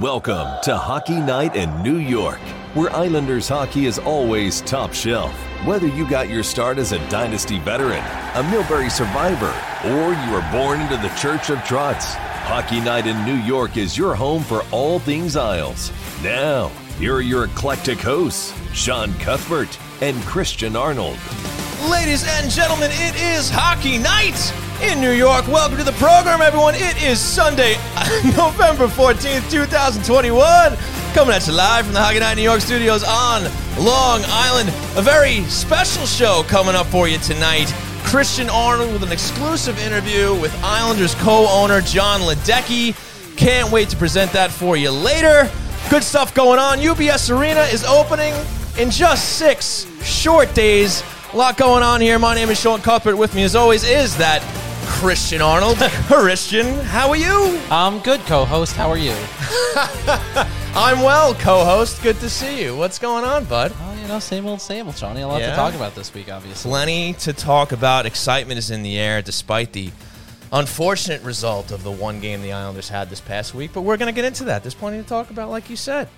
Welcome to Hockey Night in New York, where Islanders hockey is always top shelf. Whether you got your start as a Dynasty veteran, a Milbury survivor, or you were born into the Church of Trotz, Hockey Night in New York is your home for all things Isles. Now, here are your eclectic hosts, Sean Cuthbert and Christian Arnold. Ladies and gentlemen, it is hockey night in New York. Welcome to the program, everyone. It is Sunday, November 14th, 2021. Coming at you live from the Hockey Night New York studios on Long Island. A very special show coming up for you tonight. Christian Arnold with an exclusive interview with Islanders co owner John Ledecky. Can't wait to present that for you later. Good stuff going on. UBS Arena is opening in just six short days. A lot going on here. My name is Sean Cuthbert. With me, as always, is that Christian Arnold. Christian, how are you? I'm good, co-host. How are you? I'm well, co-host. Good to see you. What's going on, bud? Oh, you know, same old, same old, Johnny. A lot Yeah? to talk about this week, obviously. Plenty to talk about. Excitement is in the air, despite the unfortunate result of the one game the Islanders had this past week. But we're going to get into that. There's plenty to talk about, like you said.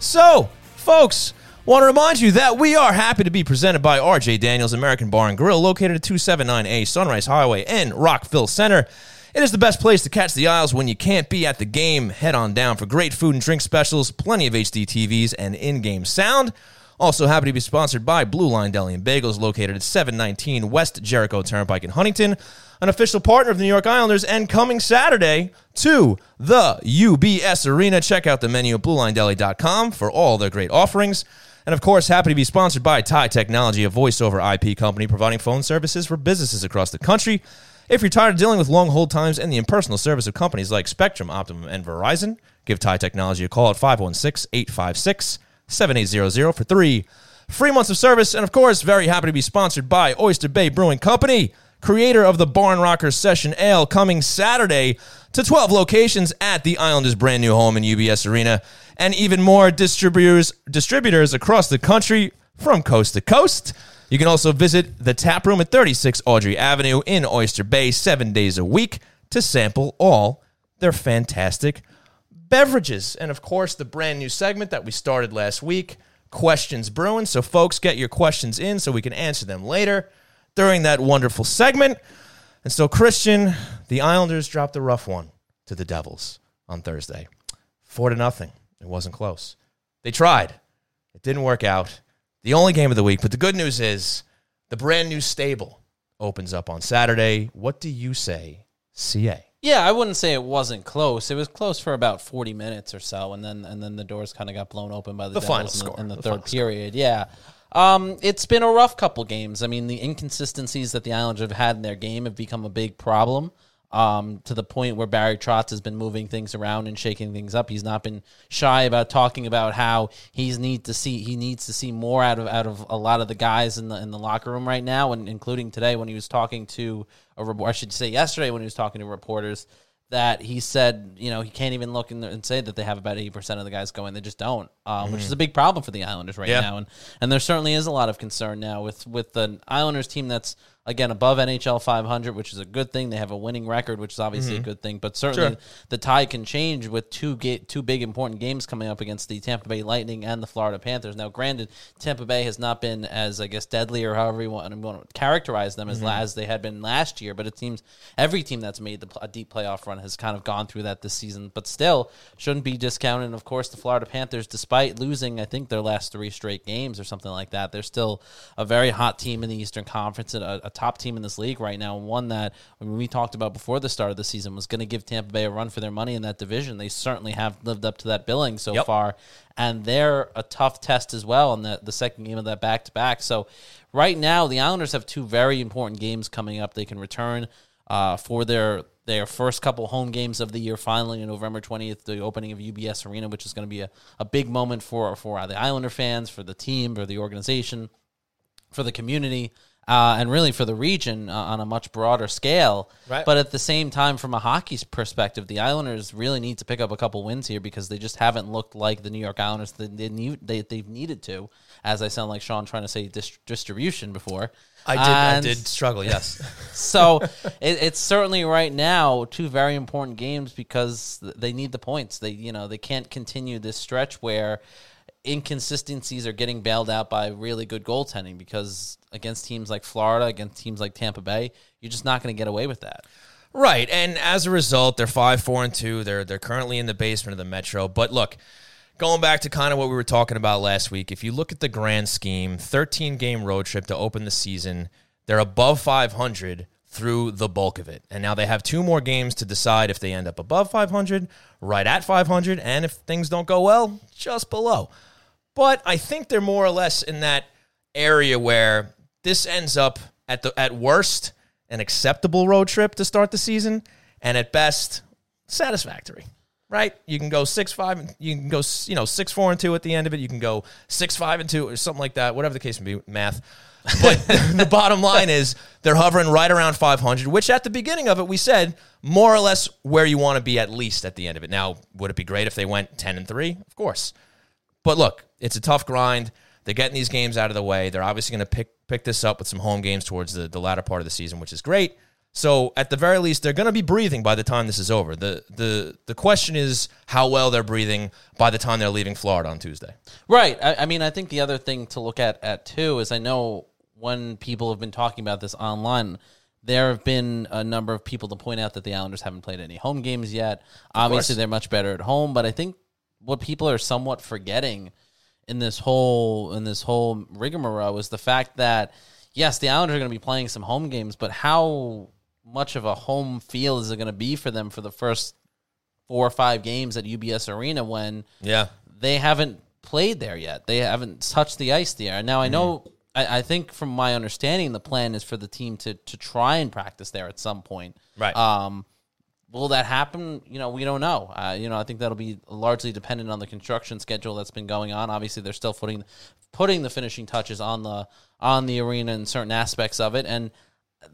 So, folks, want to remind you that we are happy to be presented by RJ Daniels American Bar and Grill, located at 279A Sunrise Highway in Rockville Center. It is the best place to catch the Isles when you can't be at the game. Head on down for great food and drink specials, plenty of HD TVs, and in game sound. Also happy to be sponsored by Blue Line Deli and Bagels, located at 719 West Jericho Turnpike in Huntington, an official partner of the New York Islanders, and coming Saturday to the UBS Arena. Check out the menu at BlueLineDeli.com for all their great offerings. And of course, happy to be sponsored by Tie Technology, a voice over IP company providing phone services for businesses across the country. If you're tired of dealing with long hold times and the impersonal service of companies like Spectrum, Optimum, and Verizon, give Tie Technology a call at 516 856 7800 for three free months of service. And of course, very happy to be sponsored by Oyster Bay Brewing Company, creator of the Barn Rocker Session Ale, coming Saturday to 12 locations at the Islanders' brand new home in UBS Arena, and even more distributors distributors across the country from coast to coast. You can also visit the tap room at 36 Audrey Avenue in Oyster Bay seven days a week to sample all their fantastic beverages. And of course, the brand new segment that we started last week, Questions Brewing. So, folks, get your questions in so we can answer them later during that wonderful segment. And so, Christian, the Islanders dropped a rough one to the Devils on Thursday. Four to nothing. It wasn't close. They tried. It didn't work out. The only game of the week. But the good news is the brand new stable opens up on Saturday. What do you say, CA? Yeah, I wouldn't say it wasn't close. It was close for about 40 minutes or so, and then and then the doors kind of got blown open by the, The final Devils in score. the, in the The third final score. period. Yeah. Um, it's been a rough couple games. I mean, the inconsistencies that the Islanders have had in their game have become a big problem. Um, to the point where Barry Trotz has been moving things around and shaking things up. He's not been shy about talking about how he's need to see he needs to see more out of out of a lot of the guys in the in the locker room right now, and including today when he was talking to a report. I should say yesterday when he was talking to reporters that he said, you know, he can't even look the, and say that they have about 80% of the guys going. They just don't, um, which is a big problem for the Islanders right Yeah. now. And and there certainly is a lot of concern now with, with an Islanders team that's, again, above NHL 500, which is a good thing. They have a winning record, which is obviously a mm-hmm. good thing. But certainly Sure. the tie can change with two ga- two big important games coming up against the Tampa Bay Lightning and the Florida Panthers. Now, granted, Tampa Bay has not been as, I guess, deadly or however you want, you want to characterize them as, la- as they had been last year. But it seems every team that's made the, a deep playoff run has kind of gone through that this season. But still, shouldn't be discounted. And of course, the Florida Panthers, despite losing, I think, their last three straight games or something like that, they're still a very hot team in the Eastern Conference and a, a top team in this league right now. And one that, when we talked about before the start of the season, was going to give Tampa Bay a run for their money in that division. They certainly have lived up to that billing so Yep. far. And they're a tough test as well in the, the second game of that back to back. So, right now, the Islanders have two very important games coming up. They can return uh, for their their first couple home games of the year finally on November 20th, the opening of UBS Arena, which is going to be a, a big moment for, for the Islander fans, for the team, for the organization for the community uh, and really for the region uh, on a much broader scale. Right. But at the same time, from a hockey perspective, the Islanders really need to pick up a couple wins here because they just haven't looked like the New York Islanders that they need, they, they've needed to. As I sound like Sean trying to say dis- distribution before. I did. And I did struggle. Yes. so it, it's certainly right now two very important games because they need the points. They you know they can't continue this stretch where inconsistencies are getting bailed out by really good goaltending because against teams like Florida, against teams like Tampa Bay, you're just not going to get away with that. Right, and as a result, they're five, four, and two. They're they're currently in the basement of the Metro. But look, going back to kind of what we were talking about last week, if you look at the grand scheme, 13 game road trip to open the season, they're above 500 through the bulk of it. And now they have two more games to decide if they end up above 500, right at 500, and if things don't go well, just below. But I think they're more or less in that area where this ends up at the at worst an acceptable road trip to start the season, and at best satisfactory. Right? You can go six five. You can go you know six four and two at the end of it. You can go six five and two or something like that. Whatever the case may be, math. But the bottom line is they're hovering right around 500, which at the beginning of it we said more or less where you want to be at least at the end of it. Now, would it be great if they went 10 and three? Of course. But look, it's a tough grind. They're getting these games out of the way. They're obviously going to pick pick this up with some home games towards the, the latter part of the season, which is great. So at the very least, they're going to be breathing by the time this is over. the the The question is how well they're breathing by the time they're leaving Florida on Tuesday. Right. I, I mean, I think the other thing to look at at too is I know when people have been talking about this online, there have been a number of people to point out that the Islanders haven't played any home games yet. Obviously, they're much better at home, but I think what people are somewhat forgetting in this whole in this whole rigmarole is the fact that yes, the Islanders are going to be playing some home games, but how much of a home feel is it going to be for them for the first four or five games at UBS Arena when Yeah. they haven't played there yet. They haven't touched the ice there. Now I know. I, I think, from my understanding, the plan is for the team to to try and practice there at some point. Right. Um, will that happen? You know, we don't know. Uh, you know, I think that'll be largely dependent on the construction schedule that's been going on. Obviously, they're still putting putting the finishing touches on the on the arena and certain aspects of it, and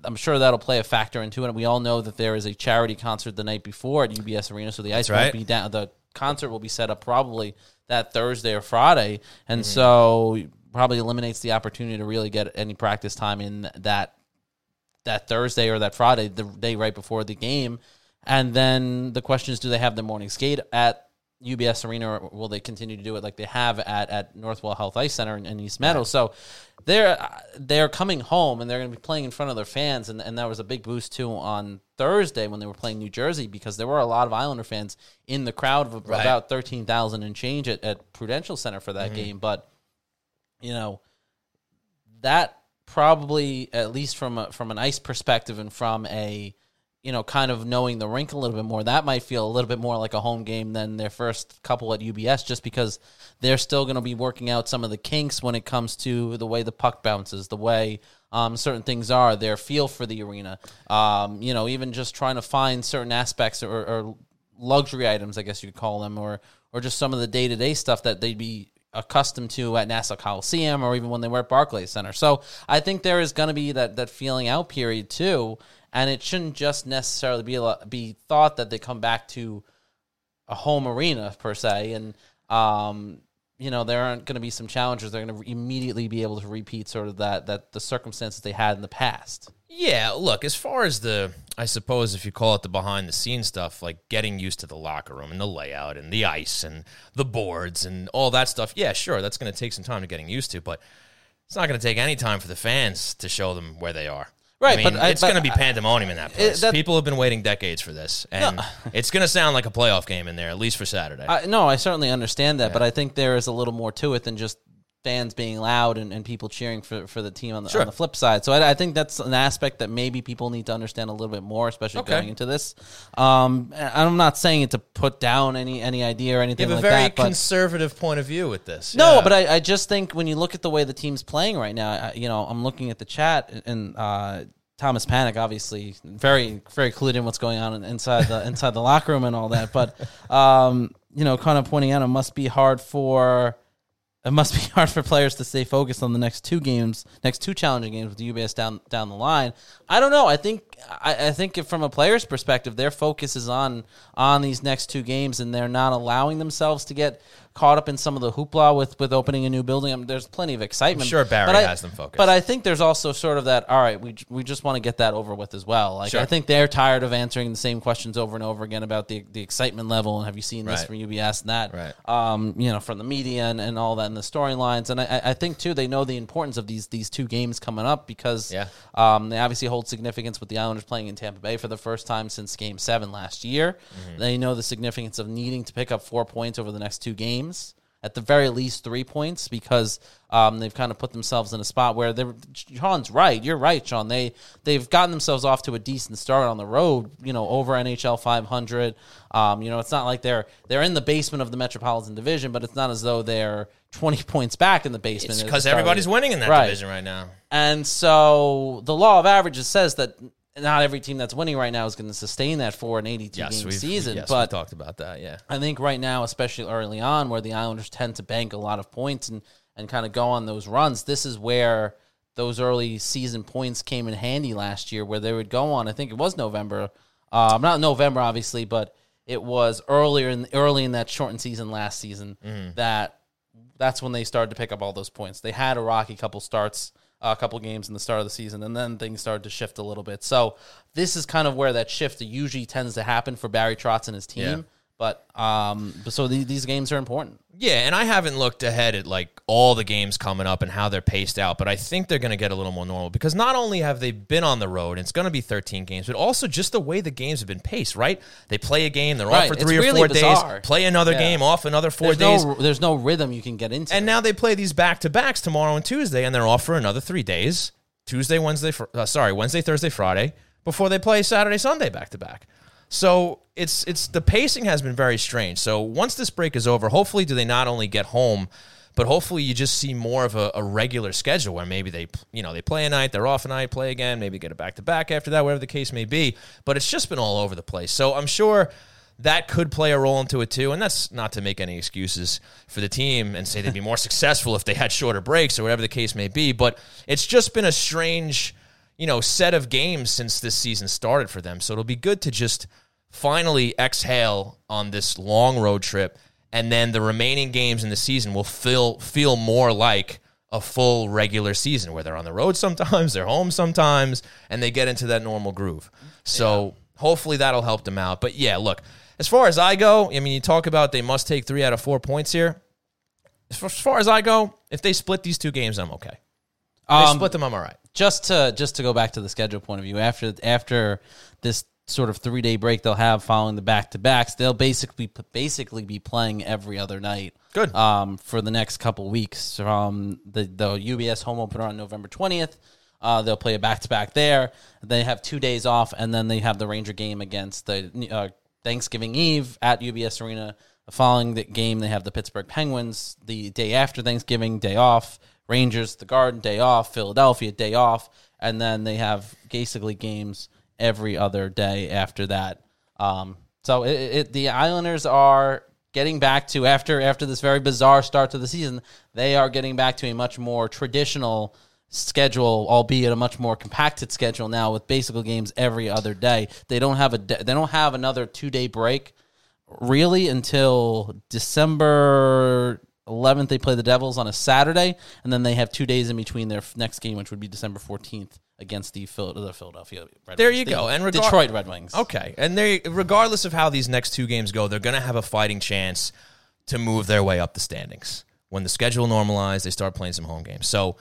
I'm sure that'll play a factor into it. We all know that there is a charity concert the night before at UBS Arena, so the ice right. won't be down. The concert will be set up probably that Thursday or Friday, and so probably eliminates the opportunity to really get any practice time in that that Thursday or that Friday, the day right before the game. And then the question is, do they have the morning skate at UBS Arena, or will they continue to do it like they have at, at Northwell Health Ice Center in, in East Meadow? So they're they're coming home and they're going to be playing in front of their fans, and and that was a big boost too on Thursday when they were playing New Jersey because there were a lot of Islander fans in the crowd of Right. about thirteen thousand and change at, at Prudential Center for that Mm-hmm. game, but you know that probably at least from a, from an ice perspective and from a you know kind of knowing the rink a little bit more that might feel a little bit more like a home game than their first couple at UBS just because they're still going to be working out some of the kinks when it comes to the way the puck bounces the way um, certain things are their feel for the arena um, you know even just trying to find certain aspects or, or luxury items I guess you could call them or or just some of the day-to-day stuff that they'd be accustomed to at Nassau Coliseum or even when they were at Barclays Center. So I think there is going to be that that feeling out period too, and it shouldn't just necessarily be a be thought that they come back to a home arena per se, and um, you know there aren't going to be some challenges. They're going to immediately be able to repeat sort of that that the circumstances they had in the past. Yeah, look, as far as the, I suppose if you call it the behind the scenes stuff, like getting used to the locker room and the layout and the ice and the boards and all that stuff, yeah, sure, that's going to take some time to getting used to, but it's not going to take any time for the fans to show them where they are. Right, I mean, but it's going to be pandemonium in that place. that- People have been waiting decades for this, and it's going to sound like a playoff game in there, at least for Saturday. I, no, I certainly understand that, but I think there is a little more to it than just fans being loud and, and people cheering for, for the team on the, Sure. on the flip side. So I, I think that's an aspect that maybe people need to understand a little bit more, especially Okay. going into this. Um, I'm not saying it to put down any any idea or you anything have a like very that, but conservative point of view with this. no, Yeah. but I, I just think when you look at the way the team's playing right now, I, you know, I'm looking at the chat and uh, Thomas Panic, obviously, very very clued in what's going on inside the inside the locker room and all that. But um, you know, kind of pointing out, it must be hard for it must be hard for players to stay focused on the next two games, next two challenging games with the UBS down down the line. I don't know. I think I, I think from a player's perspective, their focus is on on these next two games, and they're not allowing themselves to get caught up in some of the hoopla with with opening a new building. I mean, there's plenty of excitement. I'm sure Barry but I- has them focused. But I think there's also sort of that. All right, we we just want to get that over with as well. Like Sure. I think they're tired of answering the same questions over and over again about the the excitement level and have you seen this Right. from UBS and that Right. um, you know, from the media and, and all that and the storylines. And I- I, I think too they know the importance of these these two games coming up because Yeah. um, they obviously hold significance with the Islanders playing in Tampa Bay for the first time since Game Seven last year. Mm-hmm. They know the significance of needing to pick up four points over the next two games. At the very least, three points because um, they've kind of put themselves in a spot where they're. Sean's right. You're right, Sean. They they've gotten themselves off to a decent start on the road. You know, over NHL 500. Um, you know, it's not like they're they're in the basement of the Metropolitan Division, but it's not as though they're 20 points back in the basement. It's because everybody's winning in that Right. division right now. And so the law of averages says that not every team that's winning right now is going to sustain that for an 82 Yes, game season. yes, but we talked about that. Yeah, I think right now, especially early on, where the Islanders tend to bank a lot of points and, and kind of go on those runs, this is where those early season points came in handy last year, where they would go on. I think it was November, um, not November, obviously, but it was earlier in early in that shortened season last season that that's when they started to pick up all those points. They had a rocky couple starts, a couple games in the start of the season, and then things started to shift a little bit. So this is kind of where that shift usually tends to happen for Barry Trotz and his team. Yeah. But um, but so the, these games are important. yeah, and I haven't looked ahead at like all the games coming up and how they're paced out, but I think they're going to get a little more normal because not only have they been on the road, it's going to be 13 games, but also just the way the games have been paced. Right? They play a game, they're Right, off for it's three or really four bizarre. days, play another Yeah. game, off another four There's days. no there's no rhythm you can get into. And now they play these back to backs tomorrow and Tuesday, and they're off for another three days Tuesday, Wednesday, fr- uh, sorry, Wednesday, Thursday, Friday before they play Saturday, Sunday back to back. So it's it's the pacing has been very strange. So once this break is over, hopefully, do they not only get home, but hopefully you just see more of a, a regular schedule where maybe they you know they play a night, they're off a night, play again, maybe get a back to back after that, whatever the case may be. But it's just been all over the place. So I'm sure that could play a role into it too. And that's not to make any excuses for the team and say they'd be more successful if they had shorter breaks or whatever the case may be. But it's just been a strange, you know, set of games since this season started for them. So it'll be good to just finally exhale on this long road trip. And then the remaining games in the season will feel feel more like a full regular season where they're on the road sometimes, they're home sometimes, and they get into that normal groove. So hopefully that'll help them out. But yeah, look, as far as I go, I mean, you talk about they must take three out of four points here. As far- as I go, if they split these two games, I'm okay. If they Um, split them, I'm all right. just to just to go back to the schedule point of view after after this sort of three day break they'll have following the back to backs they'll basically basically be playing every other night Good. um, for the next couple weeks from the the UBS home opener on November twentieth. Uh, they'll play a back to back there. They have two days off, and then they have the Ranger game against the uh, Thanksgiving Eve at UBS Arena. Following the game, they have the Pittsburgh Penguins. The day after Thanksgiving, day off. Rangers, the Garden, day off. Philadelphia, day off, and then they have basically games every other day after that. Um, so it, it, the Islanders are getting back to after after this very bizarre start to the season. They are getting back to a much more traditional schedule, albeit a much more compacted schedule now with basically games every other day. They don't have a de- they don't have another two day break really until December 11th. They play the Devils on a Saturday, and then they have two days in between their next game, which would be December 14th against the, Phil- the Philadelphia. Red There Wings. you The go. And regar- Detroit Red Wings. Okay, and they regardless of how these next two games go, they're going to have a fighting chance to move their way up the standings. When the schedule normalizes, they start playing some home games. So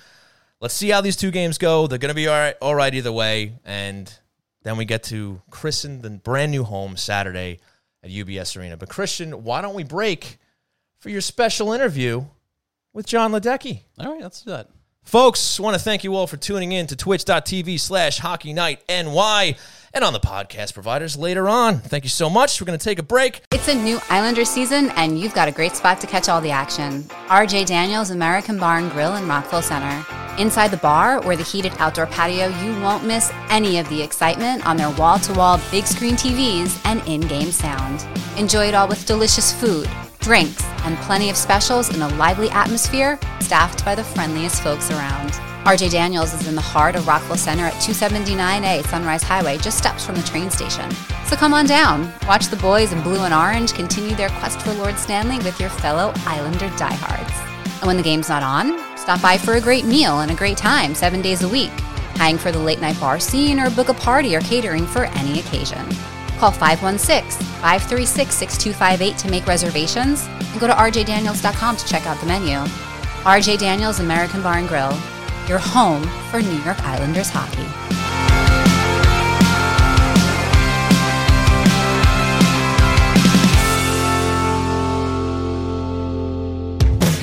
let's see how these two games go. They're going to be all right, all right either way, and then we get to christen the brand new home Saturday at UBS Arena. But Christian, why don't we break for your special interview with John Ledecky? All right, let's do that. Folks, want to thank you all for tuning in to twitch.tv slash hockey night NY and on the podcast providers later on. Thank you so much. We're going to take a break. It's a new Islander season, and you've got a great spot to catch all the action. RJ Daniels American Bar and Grill in Rockville Center. Inside the bar or the heated outdoor patio, you won't miss any of the excitement on their wall to wall big screen TVs and in game sound. Enjoy it all with delicious food, drinks, and plenty of specials in a lively atmosphere staffed by the friendliest folks around. RJ Daniels is in the heart of Rockville Center at 279A Sunrise Highway, just steps from the train station. So come on down, watch the boys in blue and orange continue their quest for Lord Stanley with your fellow Islander diehards. And when the game's not on, stop by for a great meal and a great time seven days a week. Hang for the late night bar scene or book a party or catering for any occasion. Call 516 536 6258 to make reservations and go to rjdaniels.com to check out the menu. RJ Daniels American Bar and Grill, your home for New York Islanders hockey.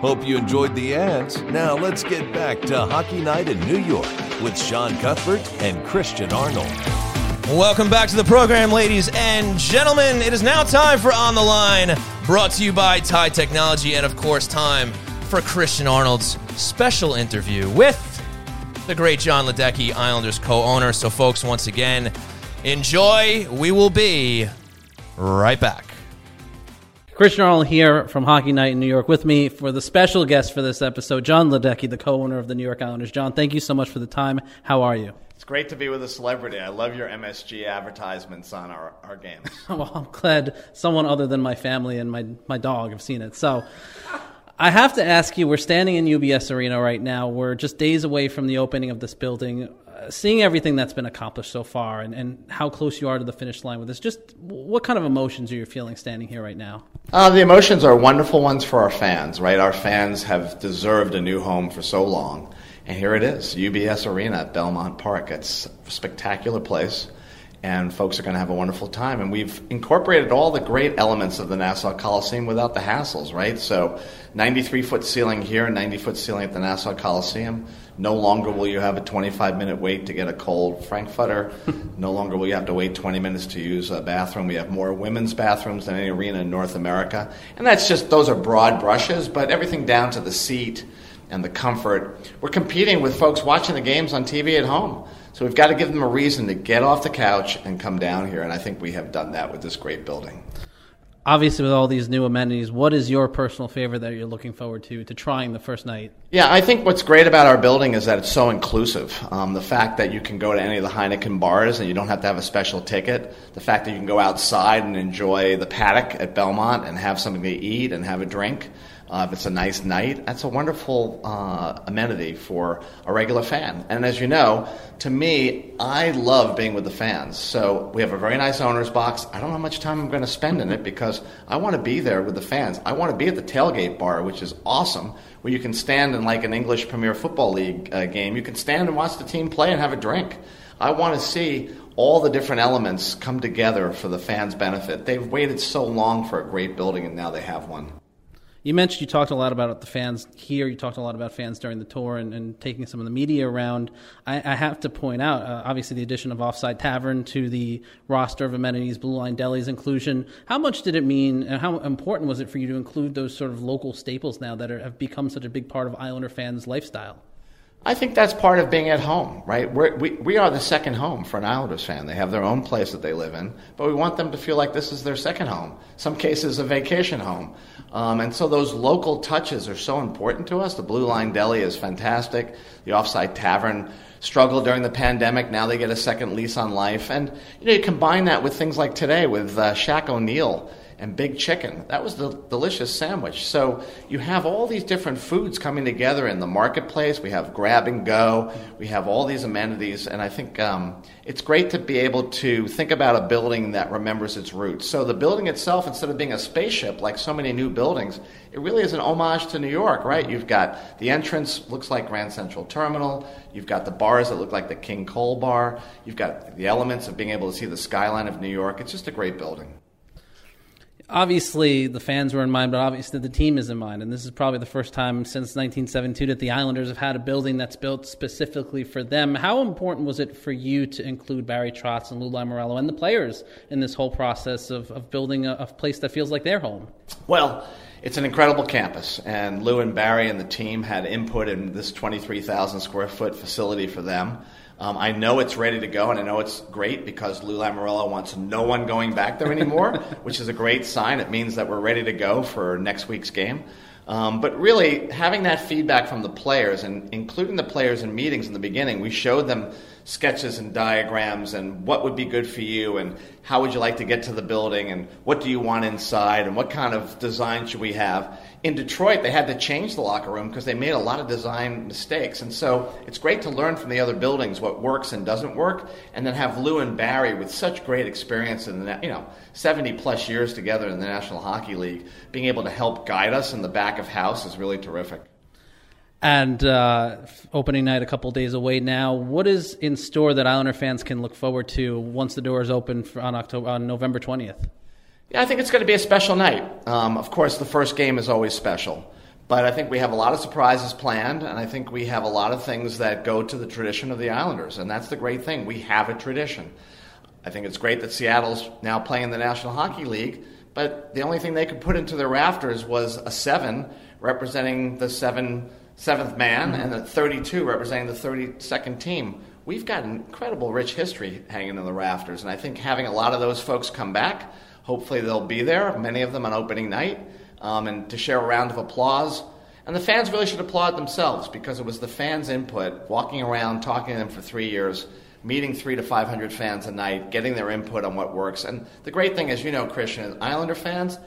Hope you enjoyed the ads. Now let's get back to Hockey Night in New York with Sean Cuthbert and Christian Arnold. Welcome back to the program, ladies and gentlemen. It is now time for On the Line, brought to you by Tie Technology, and of course, time for Christian Arnold's special interview with the great John Ledecky, Islanders co owner. So, folks, once again, enjoy. We will be right back. Christian Arnold here from Hockey Night in New York with me for the special guest for this episode, John Ledecky, the co-owner of the New York Islanders. John, thank you so much for the time. How are you? It's great to be with a celebrity. I love your MSG advertisements on our, our games. well, I'm glad someone other than my family and my, my dog have seen it. So I have to ask you, we're standing in UBS Arena right now. We're just days away from the opening of this building. Uh, seeing everything that's been accomplished so far and, and how close you are to the finish line with this, just what kind of emotions are you feeling standing here right now? Uh, the emotions are wonderful ones for our fans, right? Our fans have deserved a new home for so long. And here it is, UBS Arena at Belmont Park. It's a spectacular place, and folks are going to have a wonderful time. And we've incorporated all the great elements of the Nassau Coliseum without the hassles, right? So, 93 foot ceiling here, 90 foot ceiling at the Nassau Coliseum. No longer will you have a 25 minute wait to get a cold Frankfurter. no longer will you have to wait 20 minutes to use a bathroom. We have more women's bathrooms than any arena in North America. And that's just, those are broad brushes, but everything down to the seat and the comfort. We're competing with folks watching the games on TV at home. So we've got to give them a reason to get off the couch and come down here. And I think we have done that with this great building obviously with all these new amenities what is your personal favorite that you're looking forward to to trying the first night? Yeah i think what's great about our building is that it's so inclusive. Um, the fact that you can go to any of the heineken bars and you don't have to have a special ticket the fact that you can go outside and enjoy the paddock at belmont and have something to eat and have a drink uh, if it's a nice night, that's a wonderful uh, amenity for a regular fan. And as you know, to me, I love being with the fans. So we have a very nice owner's box. I don't know how much time I'm going to spend in it because I want to be there with the fans. I want to be at the tailgate bar, which is awesome, where you can stand in like an English Premier Football League uh, game. You can stand and watch the team play and have a drink. I want to see all the different elements come together for the fans' benefit. They've waited so long for a great building, and now they have one. You mentioned you talked a lot about the fans here. You talked a lot about fans during the tour and, and taking some of the media around. I, I have to point out, uh, obviously, the addition of Offside Tavern to the roster of amenities, Blue Line Deli's inclusion. How much did it mean, and how important was it for you to include those sort of local staples now that are, have become such a big part of Islander fans' lifestyle? I think that's part of being at home, right? We're, we we are the second home for an Islanders fan. They have their own place that they live in, but we want them to feel like this is their second home. Some cases, a vacation home. Um, and so those local touches are so important to us. The Blue Line Deli is fantastic. The Offside Tavern struggled during the pandemic. Now they get a second lease on life. And you know, you combine that with things like today with uh, Shaq O'Neal and Big Chicken. That was the delicious sandwich. So you have all these different foods coming together in the marketplace. We have grab and go. We have all these amenities, and I think um, it's great to be able to think about a building that remembers its roots. So the building itself, instead of being a spaceship like so many new buildings, it really is an homage to New York, right? You've got the entrance looks like Grand Central Terminal. You've got the bars that look like the King Cole Bar. You've got the elements of being able to see the skyline of New York. It's just a great building obviously the fans were in mind, but obviously the team is in mind. And this is probably the first time since 1972 that the Islanders have had a building that's built specifically for them. How important was it for you to include Barry Trotz and Lou Lamoriello and the players in this whole process of, of building a, a place that feels like their home? Well, it's an incredible campus, and Lou and Barry and the team had input in this 23,000 square foot facility for them. Um, I know it's ready to go, and I know it's great because Lou Lamoriello wants no one going back there anymore, which is a great sign. It means that we're ready to go for next week's game. Um, but really, having that feedback from the players and including the players in meetings in the beginning, we showed them sketches and diagrams and what would be good for you and how would you like to get to the building and what do you want inside and what kind of design should we have. In Detroit, they had to change the locker room because they made a lot of design mistakes. And so it's great to learn from the other buildings what works and doesn't work and then have Lou and Barry with such great experience in the, you know, 70 plus years together in the National Hockey League, being able to help guide us in the back of house is really terrific. And uh, opening night a couple days away now. What is in store that Islander fans can look forward to once the doors open on October on November twentieth? Yeah, I think it's going to be a special night. Um, of course, the first game is always special, but I think we have a lot of surprises planned, and I think we have a lot of things that go to the tradition of the Islanders, and that's the great thing. We have a tradition. I think it's great that Seattle's now playing in the National Hockey League, but the only thing they could put into their rafters was a seven representing the seven seventh man and the 32 representing the 32nd team. We've got an incredible rich history hanging in the rafters, and I think having a lot of those folks come back, hopefully they'll be there, many of them on opening night, um, and to share a round of applause. And the fans really should applaud themselves because it was the fans' input, walking around, talking to them for three years, meeting three to 500 fans a night, getting their input on what works. And the great thing is, you know, Christian, is Islander fans,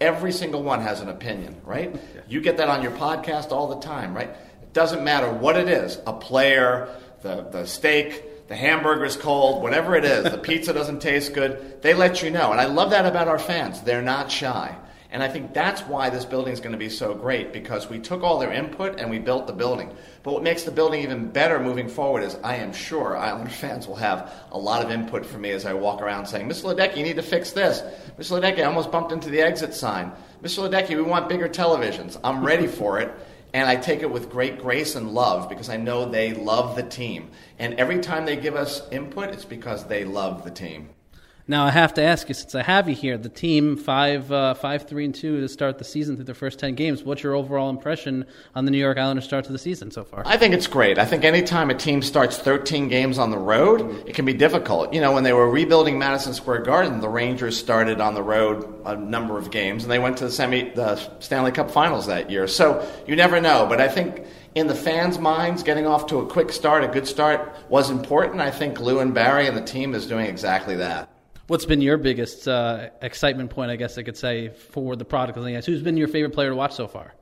Every single one has an opinion, right? Yeah. You get that on your podcast all the time, right? It doesn't matter what it is a player, the, the steak, the hamburger is cold, whatever it is, the pizza doesn't taste good, they let you know. And I love that about our fans. They're not shy. And I think that's why this building is going to be so great because we took all their input and we built the building. But what makes the building even better moving forward is I am sure Islander fans will have a lot of input from me as I walk around saying, Mr. Ledecky, you need to fix this. Mr. Ledecky, I almost bumped into the exit sign. Mr. Ledecky, we want bigger televisions. I'm ready for it. And I take it with great grace and love because I know they love the team. And every time they give us input, it's because they love the team. Now I have to ask you, since I have you here, the team five, uh, five, three, and two to start the season through their first ten games. What's your overall impression on the New York Islanders start to the season so far? I think it's great. I think anytime a team starts 13 games on the road, it can be difficult. You know, when they were rebuilding Madison Square Garden, the Rangers started on the road a number of games, and they went to the semi, the Stanley Cup Finals that year. So you never know. But I think in the fans' minds, getting off to a quick start, a good start, was important. I think Lou and Barry and the team is doing exactly that. What's been your biggest uh, excitement point, I guess I could say, for the product the Who's been your favorite player to watch so far?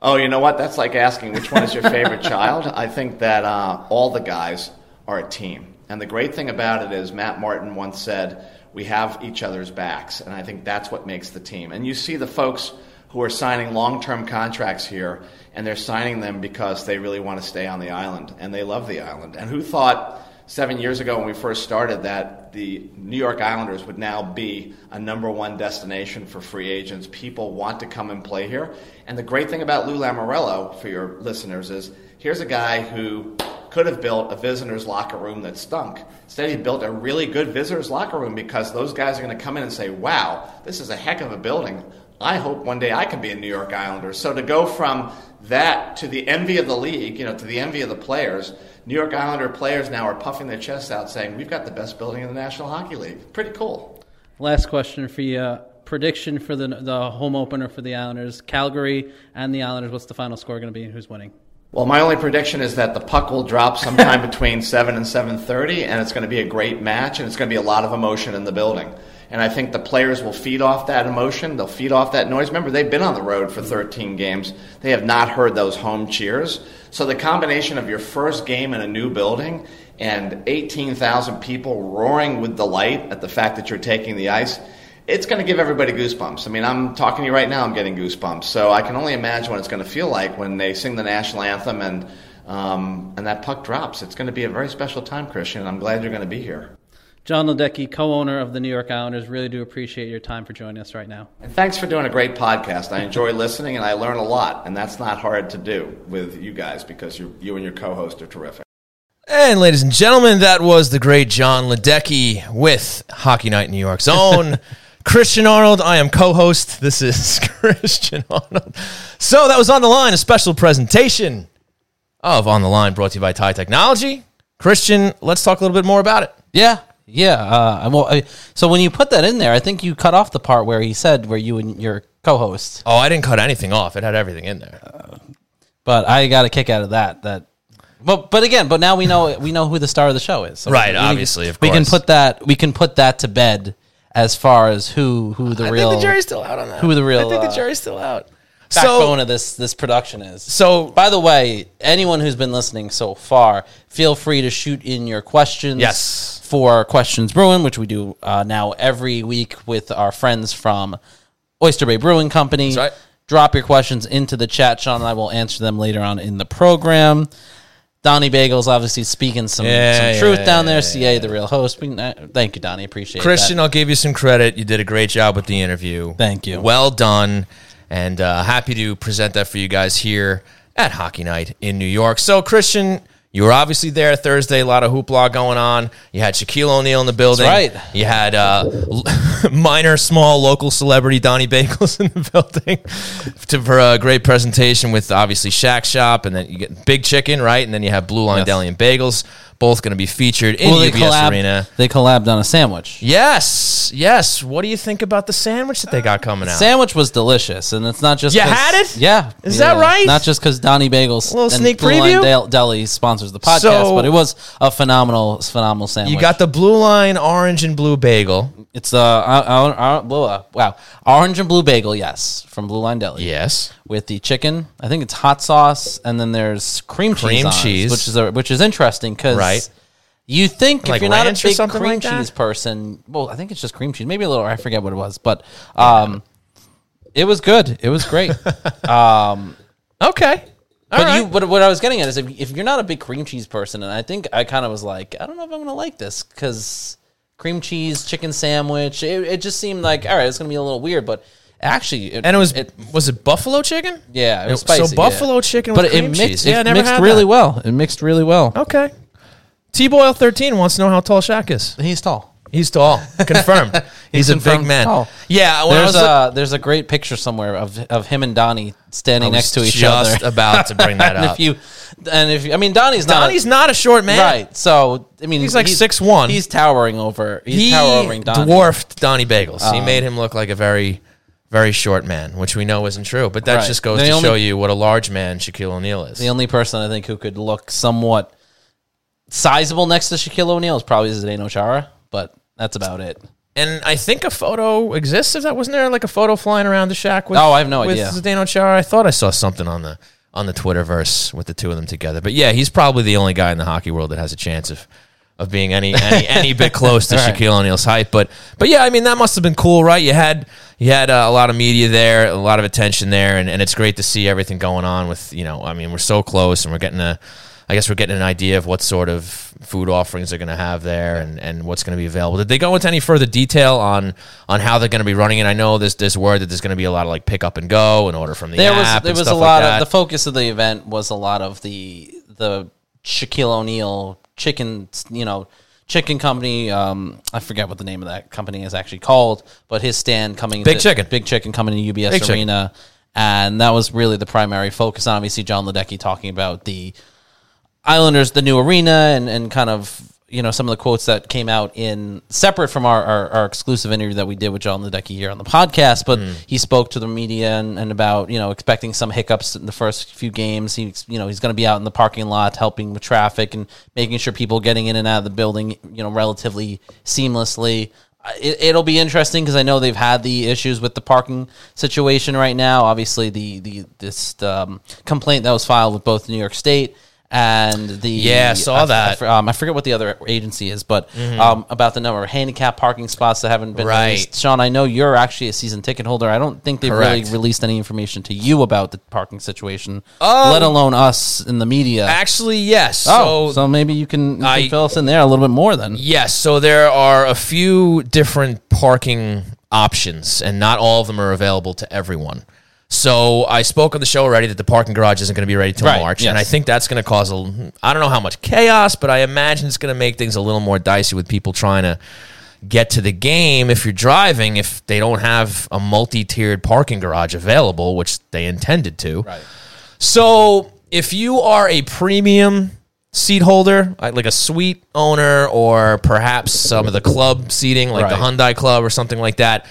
Oh, you know what? That's like asking which one is your favorite child. I think that uh, all the guys are a team. And the great thing about it is, Matt Martin once said, we have each other's backs. And I think that's what makes the team. And you see the folks who are signing long term contracts here, and they're signing them because they really want to stay on the island and they love the island. And who thought seven years ago when we first started that the New York Islanders would now be a number one destination for free agents. People want to come and play here. And the great thing about Lou Lamoriello, for your listeners, is here's a guy who could have built a visitor's locker room that stunk. Instead, he built a really good visitor's locker room because those guys are going to come in and say, wow, this is a heck of a building. I hope one day I can be a New York Islander. So to go from that to the envy of the league, you know, to the envy of the players, New York Islander players now are puffing their chests out saying, we've got the best building in the National Hockey League. Pretty cool. Last question for you. Prediction for the the home opener for the Islanders, Calgary and the Islanders. What's the final score going to be? and Who's winning? Well, my only prediction is that the puck will drop sometime between 7 and 7:30 and it's going to be a great match and it's going to be a lot of emotion in the building. And I think the players will feed off that emotion. They'll feed off that noise. Remember, they've been on the road for 13 games. They have not heard those home cheers. So the combination of your first game in a new building and 18,000 people roaring with delight at the fact that you're taking the ice, it's going to give everybody goosebumps. I mean, I'm talking to you right now, I'm getting goosebumps. So I can only imagine what it's going to feel like when they sing the national anthem and, um, and that puck drops. It's going to be a very special time, Christian, I'm glad you're going to be here. John Ledecky, co-owner of the New York Islanders, really do appreciate your time for joining us right now. And thanks for doing a great podcast. I enjoy listening and I learn a lot, and that's not hard to do with you guys because you, you and your co host are terrific. And ladies and gentlemen, that was the great John Ledecky with Hockey Night in New York's own Christian Arnold. I am co-host. This is Christian Arnold. So that was on the line, a special presentation of On the Line brought to you by Tie Technology. Christian, let's talk a little bit more about it. Yeah, yeah. Uh, well, I, so when you put that in there, I think you cut off the part where he said where you and your co-host. Oh, I didn't cut anything off. It had everything in there. But I got a kick out of that. That, but but again, but now we know we know who the star of the show is. So Right, we- we- obviously, of we can put that we can put that to bed as far as who who the I real think the jury's still out on that. who the real, I think uh, the jury's still out. Backbone So, of this this production is. so By the way, anyone who's been listening so far, feel free to shoot in your questions. Yes. For Questions Brewing, which we do uh, now every week with our friends from Oyster Bay Brewing Company. That's right. Drop your questions into the chat. Sean and I will answer them later on in the program. Donnie Bagel's obviously speaking some, Yeah, some yeah, truth yeah, down there. CA, the real host. We, uh, thank you, Donnie. Appreciate it. Christian, that. I'll give you some credit. You did a great job with the interview. Thank you. Well done. And uh, happy to present that for you guys here at Hockey Night in New York. So, Christian, you were obviously there Thursday. A lot of hoopla going on. You had Shaquille O'Neal in the building. That's right. You had uh, minor, small, local celebrity Donnie Bagels in the building to, for a great presentation with obviously Shaq Shop, and then you get Big Chicken, right? And then you have Blue Line Yes. Deli and Bagels, both going to be featured in Well, UBS collab- Arena. They collabed on a sandwich. Yes, yes. What do you think about the sandwich that they got coming out? Sandwich was delicious, and it's not just You had it? Yeah, Is that right? Not just because Donnie Bagels A little and sneak Blue Line preview? Del- Deli sponsors the podcast, So- but it was a phenomenal, phenomenal sandwich. you got the blue line orange and blue bagel. It's uh, uh, uh, blue- wow orange and blue bagel, yes, from Blue Line Deli. Yes. with the chicken. I think it's hot sauce, and then there's cream cheese, Cream it, cheese. which is a, which is interesting because Right. You think Like if you're not a big cream like cheese person, well, I think it's just cream cheese, maybe a little. I forget what it was, but um, it was good. It was great. Okay. All But right. you, but what I was getting at is if, if you're not a big cream cheese person, and I think I kind of was like, I don't know if I'm gonna like this because cream cheese chicken sandwich, it, it just seemed like all right, it's gonna be a little weird, but actually, and it was it was it buffalo chicken? yeah, it was so buffalo yeah. chicken but with it mixed, cheese. it Yeah, I never mixed had really that. well. It mixed really well. Okay. T Boyle thirteen wants to know how tall Shaq is. He's tall. He's tall. Confirmed. He's, a big man. tall. Yeah. When I There's was look- a there's a great picture somewhere of of him and Donnie standing I was next to each just other. Just about to bring that and up. if you and if you, I mean Donnie's not Donnie's not a short man. right. So I mean He's like 6'1". He's towering over. He's He towering Donnie. dwarfed Donnie Bagels. he Um, made him look like a very, very short man, which we know isn't true. But that Right. just goes The to only- show you what a large man Shaquille O'Neal is. The only person I think who could look somewhat sizable next to Shaquille O'Neal is probably Zdeno Chara, but that's about it. and I think a photo exists. If that wasn't there, like a photo flying around the Shaq with. Oh, I have no with idea. Zdeno Chara. I thought I saw something on the on the Twitterverse with the two of them together. But yeah, he's probably the only guy in the hockey world that has a chance of of being any any, any bit close to Right. Shaquille O'Neal's height. But but yeah, I mean that must have been cool, right? You had you had uh, a lot of media there, a lot of attention there, and, and it's great to see everything going on with you know. I mean, we're so close, and we're getting a. I guess we're getting an idea of what sort of food offerings they're going to have there and, and what's going to be available. Did they go into any further detail on on how they're going to be running it? I know there's there's word that there's going to be a lot of like pick up and go and order from the There was app. there and was a lot like of the focus of the event was a lot of the the Shaquille O'Neal chicken, you know, chicken company. Um, I forget what the name of that company is actually called, but his stand coming Big to- Chicken. Big Chicken coming to UBS Big Chicken. Arena, and that was really the primary focus. Obviously, John Ledecky talking about the Islanders, the new arena, and, and kind of you know some of the quotes that came out in separate from our, our, our exclusive interview that we did with John Ledecky here on the podcast. But he spoke to the media and, and about you know expecting some hiccups in the first few games. He's you know he's going to be out in the parking lot helping with traffic and making sure people getting in and out of the building you know relatively seamlessly. It, it'll be interesting because I know they've had the issues with the parking situation right now. Obviously, the the this um, complaint that was filed with both New York State and the Yeah, I saw I, that. for- um, I forget what the other agency is, but um, about the number of handicap parking spots that haven't been Right. released. Sean, I know you're actually a season ticket holder. I don't think they've really released any information to you about the parking situation, let alone us in the media. Actually, yes. oh, so so maybe you can, you can I- fill us in there a little bit more then. Yes, so there are a few different parking options, and not all of them are available to everyone. So I spoke on the show already that the parking garage isn't going to be ready till Right, March, yes. and I think that's going to cause a I don't know how much chaos, but I imagine it's going to make things a little more dicey with people trying to get to the game if you're driving if they don't have a multi-tiered parking garage available, which they intended to. Right. So if you are a premium seat holder, like a suite owner, or perhaps some of the club seating, like the Right. Hyundai Club or something like that,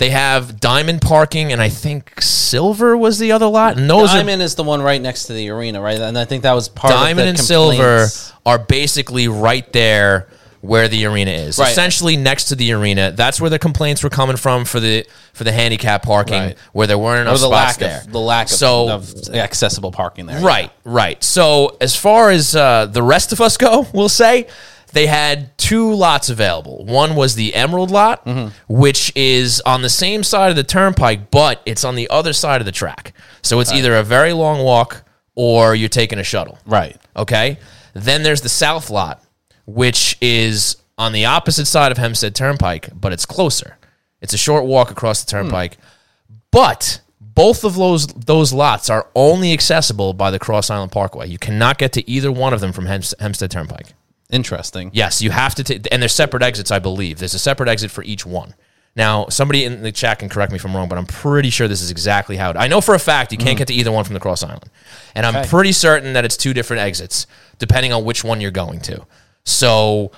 they have diamond parking, and I think silver was the other lot. And those are Diamond is the one right next to the arena, right? And I think that was part of diamond and silver are basically right there where the arena is Right. essentially next to the arena that's where the complaints were coming from for the for the handicap parking Right. where there weren't enough Or the spots lack there of the lack of, so of accessible parking there. Right, right. So as far as uh, the rest of us go, we'll say they had two lots available. One was the Emerald lot, Mm-hmm. which is on the same side of the turnpike, but it's on the other side of the track. So it's either a very long walk or you're taking a shuttle. Right. Okay. Then there's the South lot, which is on the opposite side of Hempstead Turnpike, but it's closer. It's a short walk across the turnpike. But both of those those lots are only accessible by the Cross Island Parkway. You cannot get to either one of them from Hempstead Turnpike. Interesting. Yes, you have to take, and there's separate exits, I believe. There's a separate exit for each one. Now, somebody in the chat can correct me if I'm wrong, but I'm pretty sure this is exactly how it. I know for a fact you can't mm. get to either one from the Cross Island, and I'm Okay. pretty certain that it's two different exits depending on which one you're going to. So,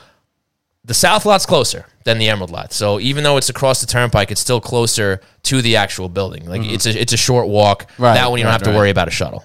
the South lot's closer than the Emerald lot. So even though it's across the turnpike, it's still closer to the actual building. Like mm. it's a it's a short walk. Right, that one you don't right, have to right. worry about a shuttle.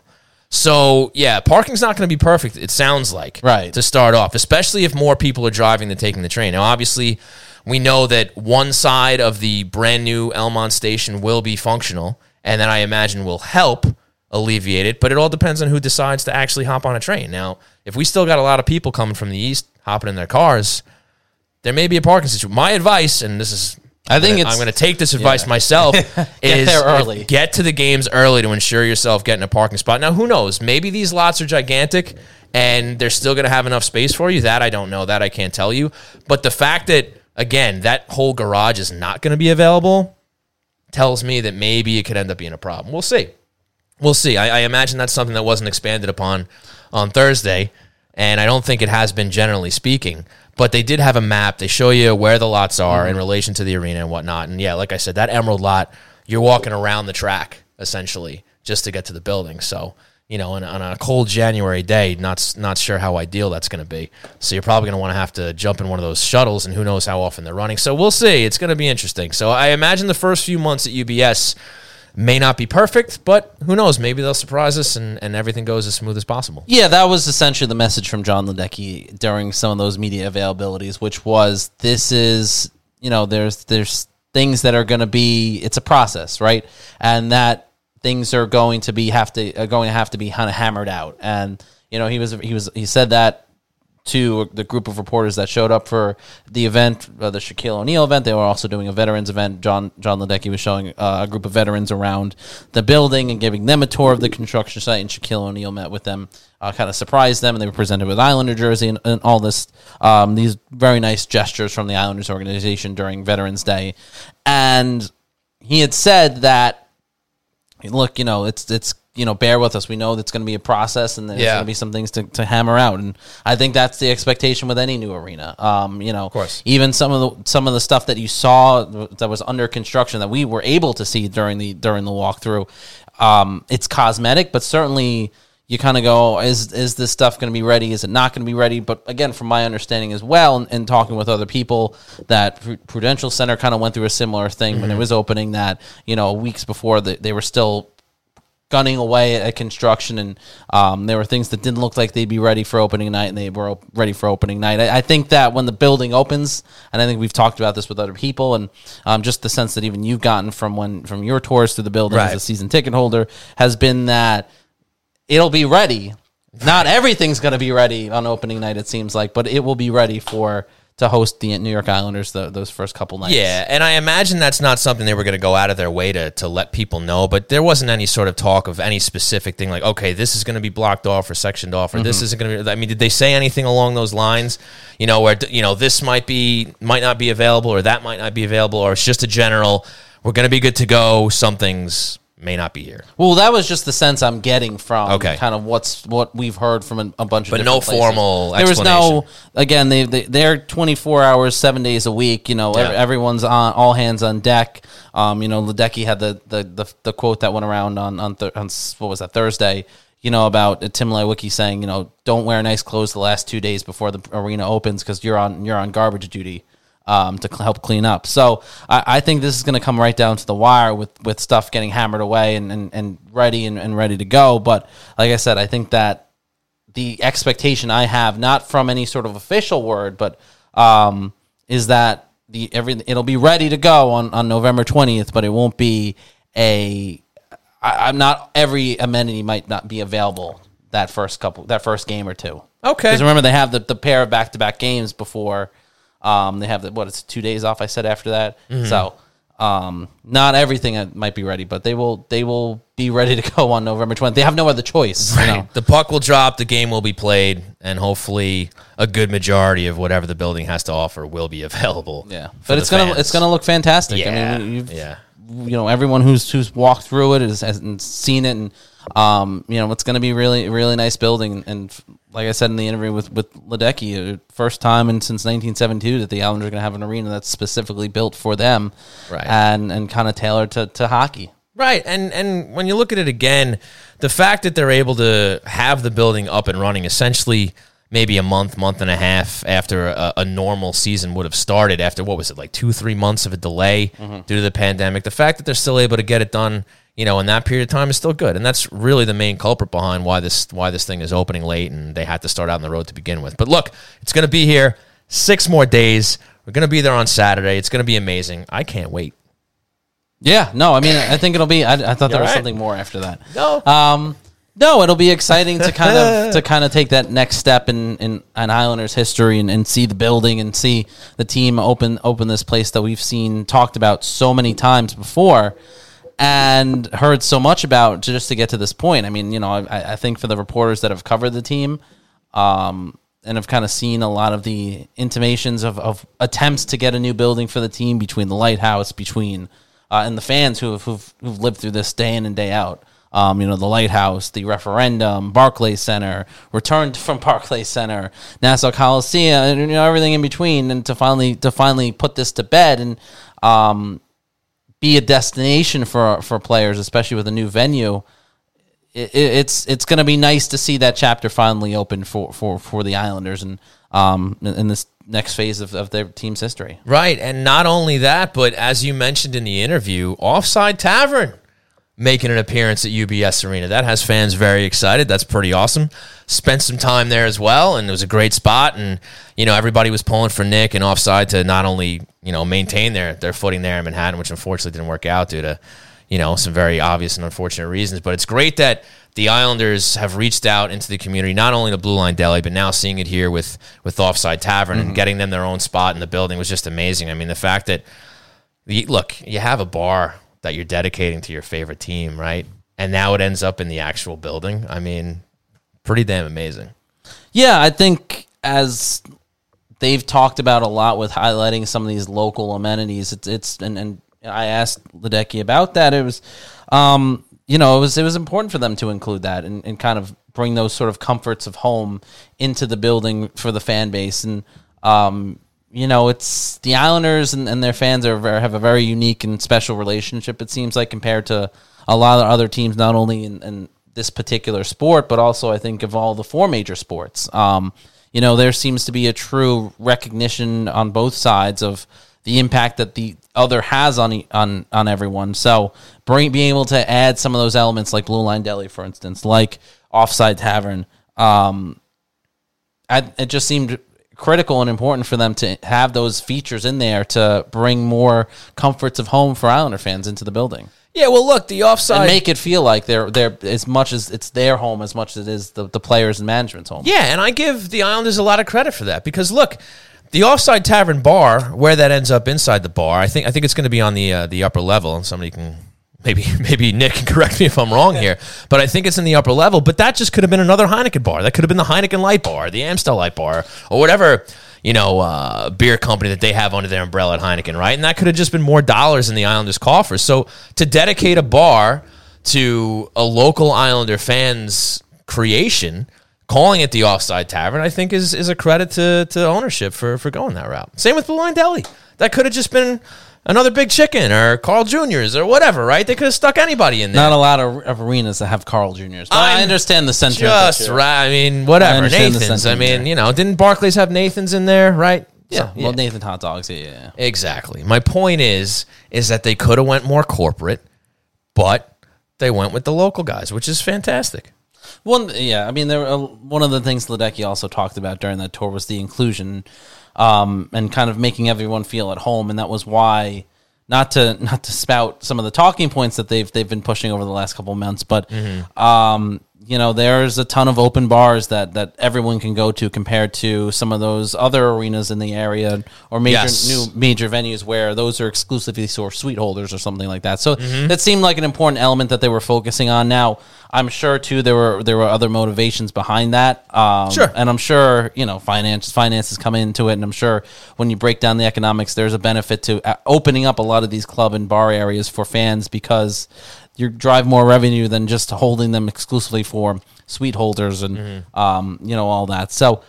So yeah, parking's not going to be perfect. It sounds like Right. to start off, especially if more people are driving than taking the train. Now, obviously, we know that one side of the brand new Elmont station will be functional, and that I imagine will help alleviate it. But it all depends on who decides to actually hop on a train. Now, if we still got a lot of people coming from the east hopping in their cars, there may be a parking situation. My advice, and this is. I think I'm going to take this advice myself. is there early. Get to the games early to ensure yourself getting a parking spot. Now, who knows? Maybe these lots are gigantic and they're still going to have enough space for you. That I don't know. That I can't tell you. But the fact that again that whole garage is not going to be available tells me that maybe it could end up being a problem. We'll see. We'll see. I, I imagine that's something that wasn't expanded upon on Thursday, and I don't think it has been generally speaking. But they did have a map. They show you where the lots are in mm-hmm. relation to the arena and whatnot. And yeah, like I said, that Emerald lot, you're walking around the track essentially just to get to the building. So you know, on, on a cold January day, not not sure how ideal that's going to be. So you're probably going to want to have to jump in one of those shuttles, and who knows how often they're running. So we'll see. It's going to be interesting. So I imagine the first few months at UBS may not be perfect, but who knows? Maybe they'll surprise us, and, and everything goes as smooth as possible. Yeah, that was essentially the message from Jon Ledecky during some of those media availabilities, which was this is you know there's there's things that are going to be it's a process, right? And that things are going to be have to are going to have to be kind of hammered out. And you know he was he was he said that to the group of reporters that showed up for the event, uh, the Shaquille O'Neal event. They were also doing a veterans event. John Jon Ledecky was showing uh, a group of veterans around the building and giving them a tour of the construction site. And Shaquille O'Neal met with them, uh, kind of surprised them, and they were presented with Islander jersey and, and all this um, these very nice gestures from the Islanders organization during Veterans Day. And he had said that look, you know, it's it's you know, bear with us. We know that's going to be a process, and there's Yeah. going to be some things to, to hammer out. And I think that's the expectation with any new arena. Um, you know, of course. even some of the some of the stuff that you saw that was under construction that we were able to see during the during the walkthrough, um, it's cosmetic, but certainly you kind of go, is is this stuff going to be ready? Is it not going to be ready? But again, from my understanding as well, and, and talking with other people, that Prudential Center kind of went through a similar thing when it was opening. That you know, weeks before they, they were still gunning away at construction, and um, there were things that didn't look like they'd be ready for opening night, and they were op- ready for opening night. I, I think that when the building opens, and I think we've talked about this with other people, and um, just the sense that even you've gotten from when from your tours through the building as a season ticket holder has been that it'll be ready. Not everything's going to be ready on opening night, it seems like, but it will be ready for to host the New York Islanders the, those first couple nights. Yeah, and I imagine that's not something they were going to go out of their way to to let people know. But there wasn't any sort of talk of any specific thing like, okay, this is going to be blocked off or sectioned off, or Mm-hmm. this isn't going to. be I mean, did they say anything along those lines? You know, where you know this might be might not be available, or that might not be available, or it's just a general. We're going to be good to go. Some things may not be here, Well, that was just the sense I'm getting from Okay. kind of what's what we've heard from a, a bunch of But different no places. formal There was no again they, they they're 24 hours, seven days a week. You know, ev- Yeah. everyone's on all hands on deck. Um, you know, Ledecky had the, the the the quote that went around on on, th- on s- what was that Thursday. You know about uh, Tim Leiweke saying, you know, don't wear nice clothes the last two days before the arena opens because you're on you're on garbage duty um, to cl- help clean up. So I, I think this is going to come right down to the wire with, with stuff getting hammered away and, and, and ready and, and ready to go. But like I said, I think that the expectation I have, not from any sort of official word, but um, is that the every it'll be ready to go on, on November twentieth, but it won't be a. I, I'm not every amenity might not be available that first couple that first game or two. Okay. Because remember they have the, the pair of back to back games before um, they have the what it's two days off. I said after that, so um, not everything uh, might be ready, but they will they will be ready to go on November 20th. They have no other choice. You know? The puck will drop, the game will be played, and hopefully a good majority of whatever the building has to offer will be available. Yeah, but it's gonna fans. it's gonna look fantastic. Yeah, I mean, you've, yeah. you know, everyone who's who's walked through it has, has seen it, and um, you know, it's gonna be really really nice building. And like I said in the interview with with Ledecky, uh, first time in since 1972 that the Islanders are gonna have an arena that's specifically built for them, Right. And and kind of tailored to to hockey. Right, and and when you look at it again, the fact that they're able to have the building up and running essentially maybe a month, month and a half after a, a normal season would have started, after what was it like two, three months of a delay due to the pandemic, the fact that they're still able to get it done, you know, in that period of time is still good, and that's really the main culprit behind why this why this thing is opening late and they had to start out on the road to begin with. But look, it's going to be here six more days. We're going to be there on Saturday. It's going to be amazing. I can't wait. Yeah, no, I mean, I think it'll be. I, I thought there was right? something more after that. No. Um, no, it'll be exciting to kind of to kind of take that next step in in an Islanders history and, and see the building and see the team open open this place that we've seen talked about so many times before and heard so much about just to get to this point. I mean, you know, I, I think for the reporters that have covered the team, um, and have kind of seen a lot of the intimations of, of attempts to get a new building for the team between the lighthouse, between uh, and the fans who have, who've, who've lived through this day in and day out. Um, you know, the lighthouse, the referendum, Barclays Center, returned from Barclays Center, Nassau Coliseum, and you know everything in between, and to finally to finally put this to bed and um, be a destination for for players, especially with a new venue. It, it, it's it's going to be nice to see that chapter finally open for, for, for the Islanders and um in this next phase of, of their team's history. Right. And not only that, but as you mentioned in the interview, Offside Tavern making an appearance at UBS Arena. That has fans very excited. That's pretty awesome. Spent some time there as well, and it was a great spot. And, you know, everybody was pulling for Nick and Offside to not only, you know, maintain their, their footing there in Manhattan, which unfortunately didn't work out due to, you know, some very obvious and unfortunate reasons. But it's great that the Islanders have reached out into the community, not only the Blue Line Deli, but now seeing it here with with Offside Tavern and mm-hmm. getting them their own spot in the building was just amazing. I mean, the fact that the, look, you have a bar that you're dedicating to your favorite team, right? And now it ends up in the actual building. I mean, pretty damn amazing. Yeah, I think as they've talked about a lot with highlighting some of these local amenities, it's it's and, and I asked Ledecky about that. It was um you know, it was it was important for them to include that and, and kind of bring those sort of comforts of home into the building for the fan base. And um, you know, it's the Islanders and, and their fans are have a very unique and special relationship. It seems like compared to a lot of other teams, not only in, in this particular sport, but also I think of all the four major sports. Um, you know, there seems to be a true recognition on both sides of the impact that the other has on on on everyone. So, bring being able to add some of those elements, like Blue Line Deli, for instance, like Offside Tavern, um, I, it just seemed critical and important for them to have those features in there to bring more comforts of home for Islander fans into the building Yeah, well, look, the offside. and make it feel like they're they're as much as it's their home as much as it is the, the players and management's home. Yeah, and I give the Islanders a lot of credit for that because look, the Offside Tavern bar, where that ends up inside the bar, I think I think it's going to be on the uh, the upper level, and somebody can maybe maybe Nick can correct me if I'm wrong here, but I think it's in the upper level. But that just could have been another Heineken bar. That could have been the Heineken Light Bar, the Amstel Light Bar, or whatever you know uh, beer company that they have under their umbrella at Heineken, right? And that could have just been more dollars in the Islanders' coffers. So to dedicate a bar to a local Islander fans creation calling it the offside tavern, I think is is a credit to to ownership for for going that route. Same with Blue Line Deli. That could have just been another big chicken or Carl Jr.'s or whatever, right? They could have stuck anybody in there. Not a lot of, of arenas that have Carl Juniors. I understand the sentiment. just right. I mean, I whatever. understand the Nathan's. I sentiment mean, there. you know, didn't Barclays have Nathan's in there, right? Yeah, well, Nathan hot dogs. Yeah, yeah, yeah. Exactly. My point is is that they could have went more corporate, but they went with the local guys, which is fantastic. One, yeah. I mean, there. Uh, one of the things Ledecky also talked about during that tour was the inclusion, um, and kind of making everyone feel at home, and that was why. Not to not to spout some of the talking points that they've they've been pushing over the last couple of months, but um, you know, there's a ton of open bars that that everyone can go to compared to some of those other arenas in the area or major Yes. new major venues where those are exclusively for suite holders or something like that. So that seemed like an important element that they were focusing on. Now, I'm sure too there were there were other motivations behind that. Um, Sure. and I'm sure you know finance finances come into it, and I'm sure when you break down the economics, there's a benefit to uh, opening up a lot of these club and bar areas for fans because you drive more revenue than just holding them exclusively for suite holders and um, you know all that. So.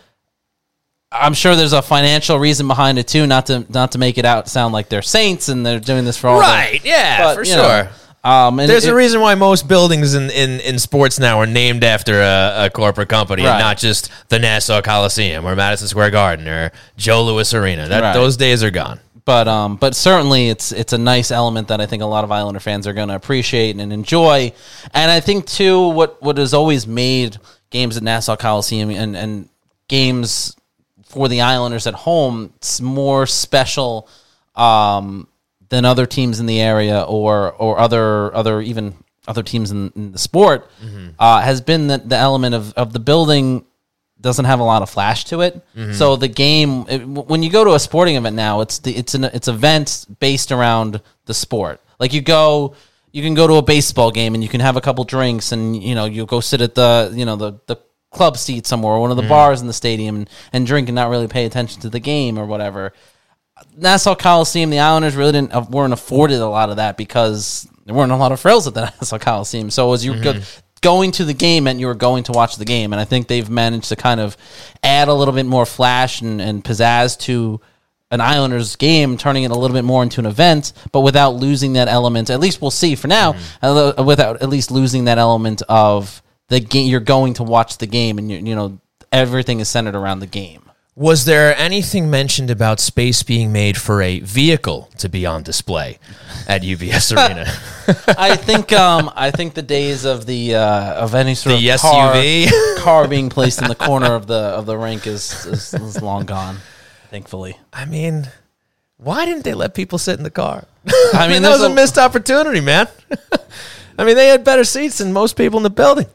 I'm sure there's a financial reason behind it too, not to not to make it out sound like they're saints and they're doing this for all right. the- Right, yeah, but, for you know, sure. um, and There's it- a reason why most buildings in, in, in sports now are named after a, a corporate company Right. and not just the Nassau Coliseum or Madison Square Garden or Joe Louis Arena. That Right. those days are gone. But um, but certainly it's it's a nice element that I think a lot of Islander fans are going to appreciate and enjoy. And I think too, what what has always made games at Nassau Coliseum and and games for the Islanders at home it's more special um, than other teams in the area or or other other even other teams in, in the sport uh, has been the, the element of, of the building doesn't have a lot of flash to it. So the game, it, when you go to a sporting event now, it's the it's an it's events based around the sport. Like you go, you can go to a baseball game and you can have a couple drinks and you know you go sit at the you know the the club seat somewhere or one of the bars in the stadium and, and drink and not really pay attention to the game or whatever. Nassau Coliseum, the Islanders really didn't uh, weren't afforded a lot of that because there weren't a lot of frills at the Nassau Coliseum. So as you Mm-hmm. go, going to the game meant you were going to watch the game, and I think they've managed to kind of add a little bit more flash and, and pizzazz to an Islanders game, turning it a little bit more into an event, but without losing that element. At least we'll see for now, Mm-hmm. uh, without at least losing that element of the game. You're going to watch the game, and you, you know everything is centered around the game. Was there anything mentioned about space being made for a vehicle to be on display at UBS Arena? I think um, I think the days of the uh, of any sort The of car, SUV? car being placed in the corner of the of the rink is, is, is long gone. Thankfully, I mean, why didn't they let people sit in the car? I mean, that was a, a- missed opportunity, man. I mean, they had better seats than most people in the building.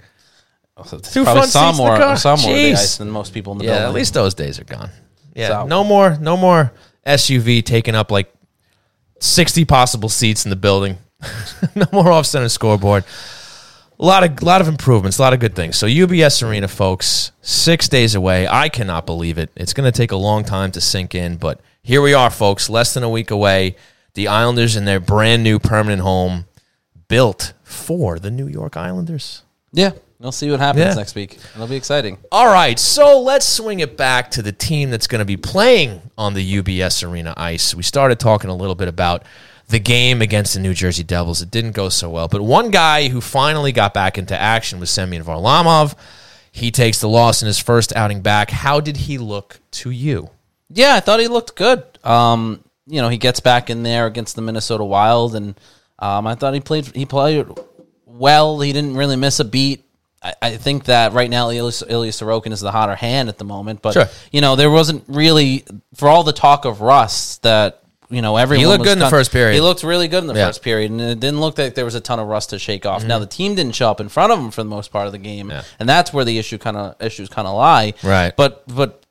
Two probably front saw seats in the more car. saw more of the Jeez. ice than most people in the Yeah, building. at least those days are gone. Yeah, So- no more, no more SUV taking up like sixty possible seats in the building. no more off center scoreboard. A lot of lot of improvements, a lot of good things. So UBS Arena, folks, six days away. I cannot believe it. It's going to take a long time to sink in, but here we are, folks. Less than a week away. The Islanders in their brand new permanent home. built for the New York Islanders. Yeah, we'll see what happens Yeah. next week. It'll be exciting. All right, so let's swing it back to the team that's going to be playing on the UBS Arena ice. We started talking a little bit about the game against the New Jersey Devils. It didn't go so well, but one guy who finally got back into action was Semyon Varlamov. He takes the loss in his first outing back. How did he look to you? Yeah, I thought he looked good. Um, you know, he gets back in there against the Minnesota Wild, and um, I thought he played he played well. He didn't really miss a beat. I, I think that right now Ilya, Ilya Sorokin is the hotter hand at the moment, but Sure. you know there wasn't really for all the talk of rust that you know everyone He looked good in the first period. He looked really good in the Yeah. first period, and it didn't look like there was a ton of rust to shake off. Now the team didn't show up in front of him for the most part of the game, Yeah. and that's where the issue kind of issues kind of lie. Right. but but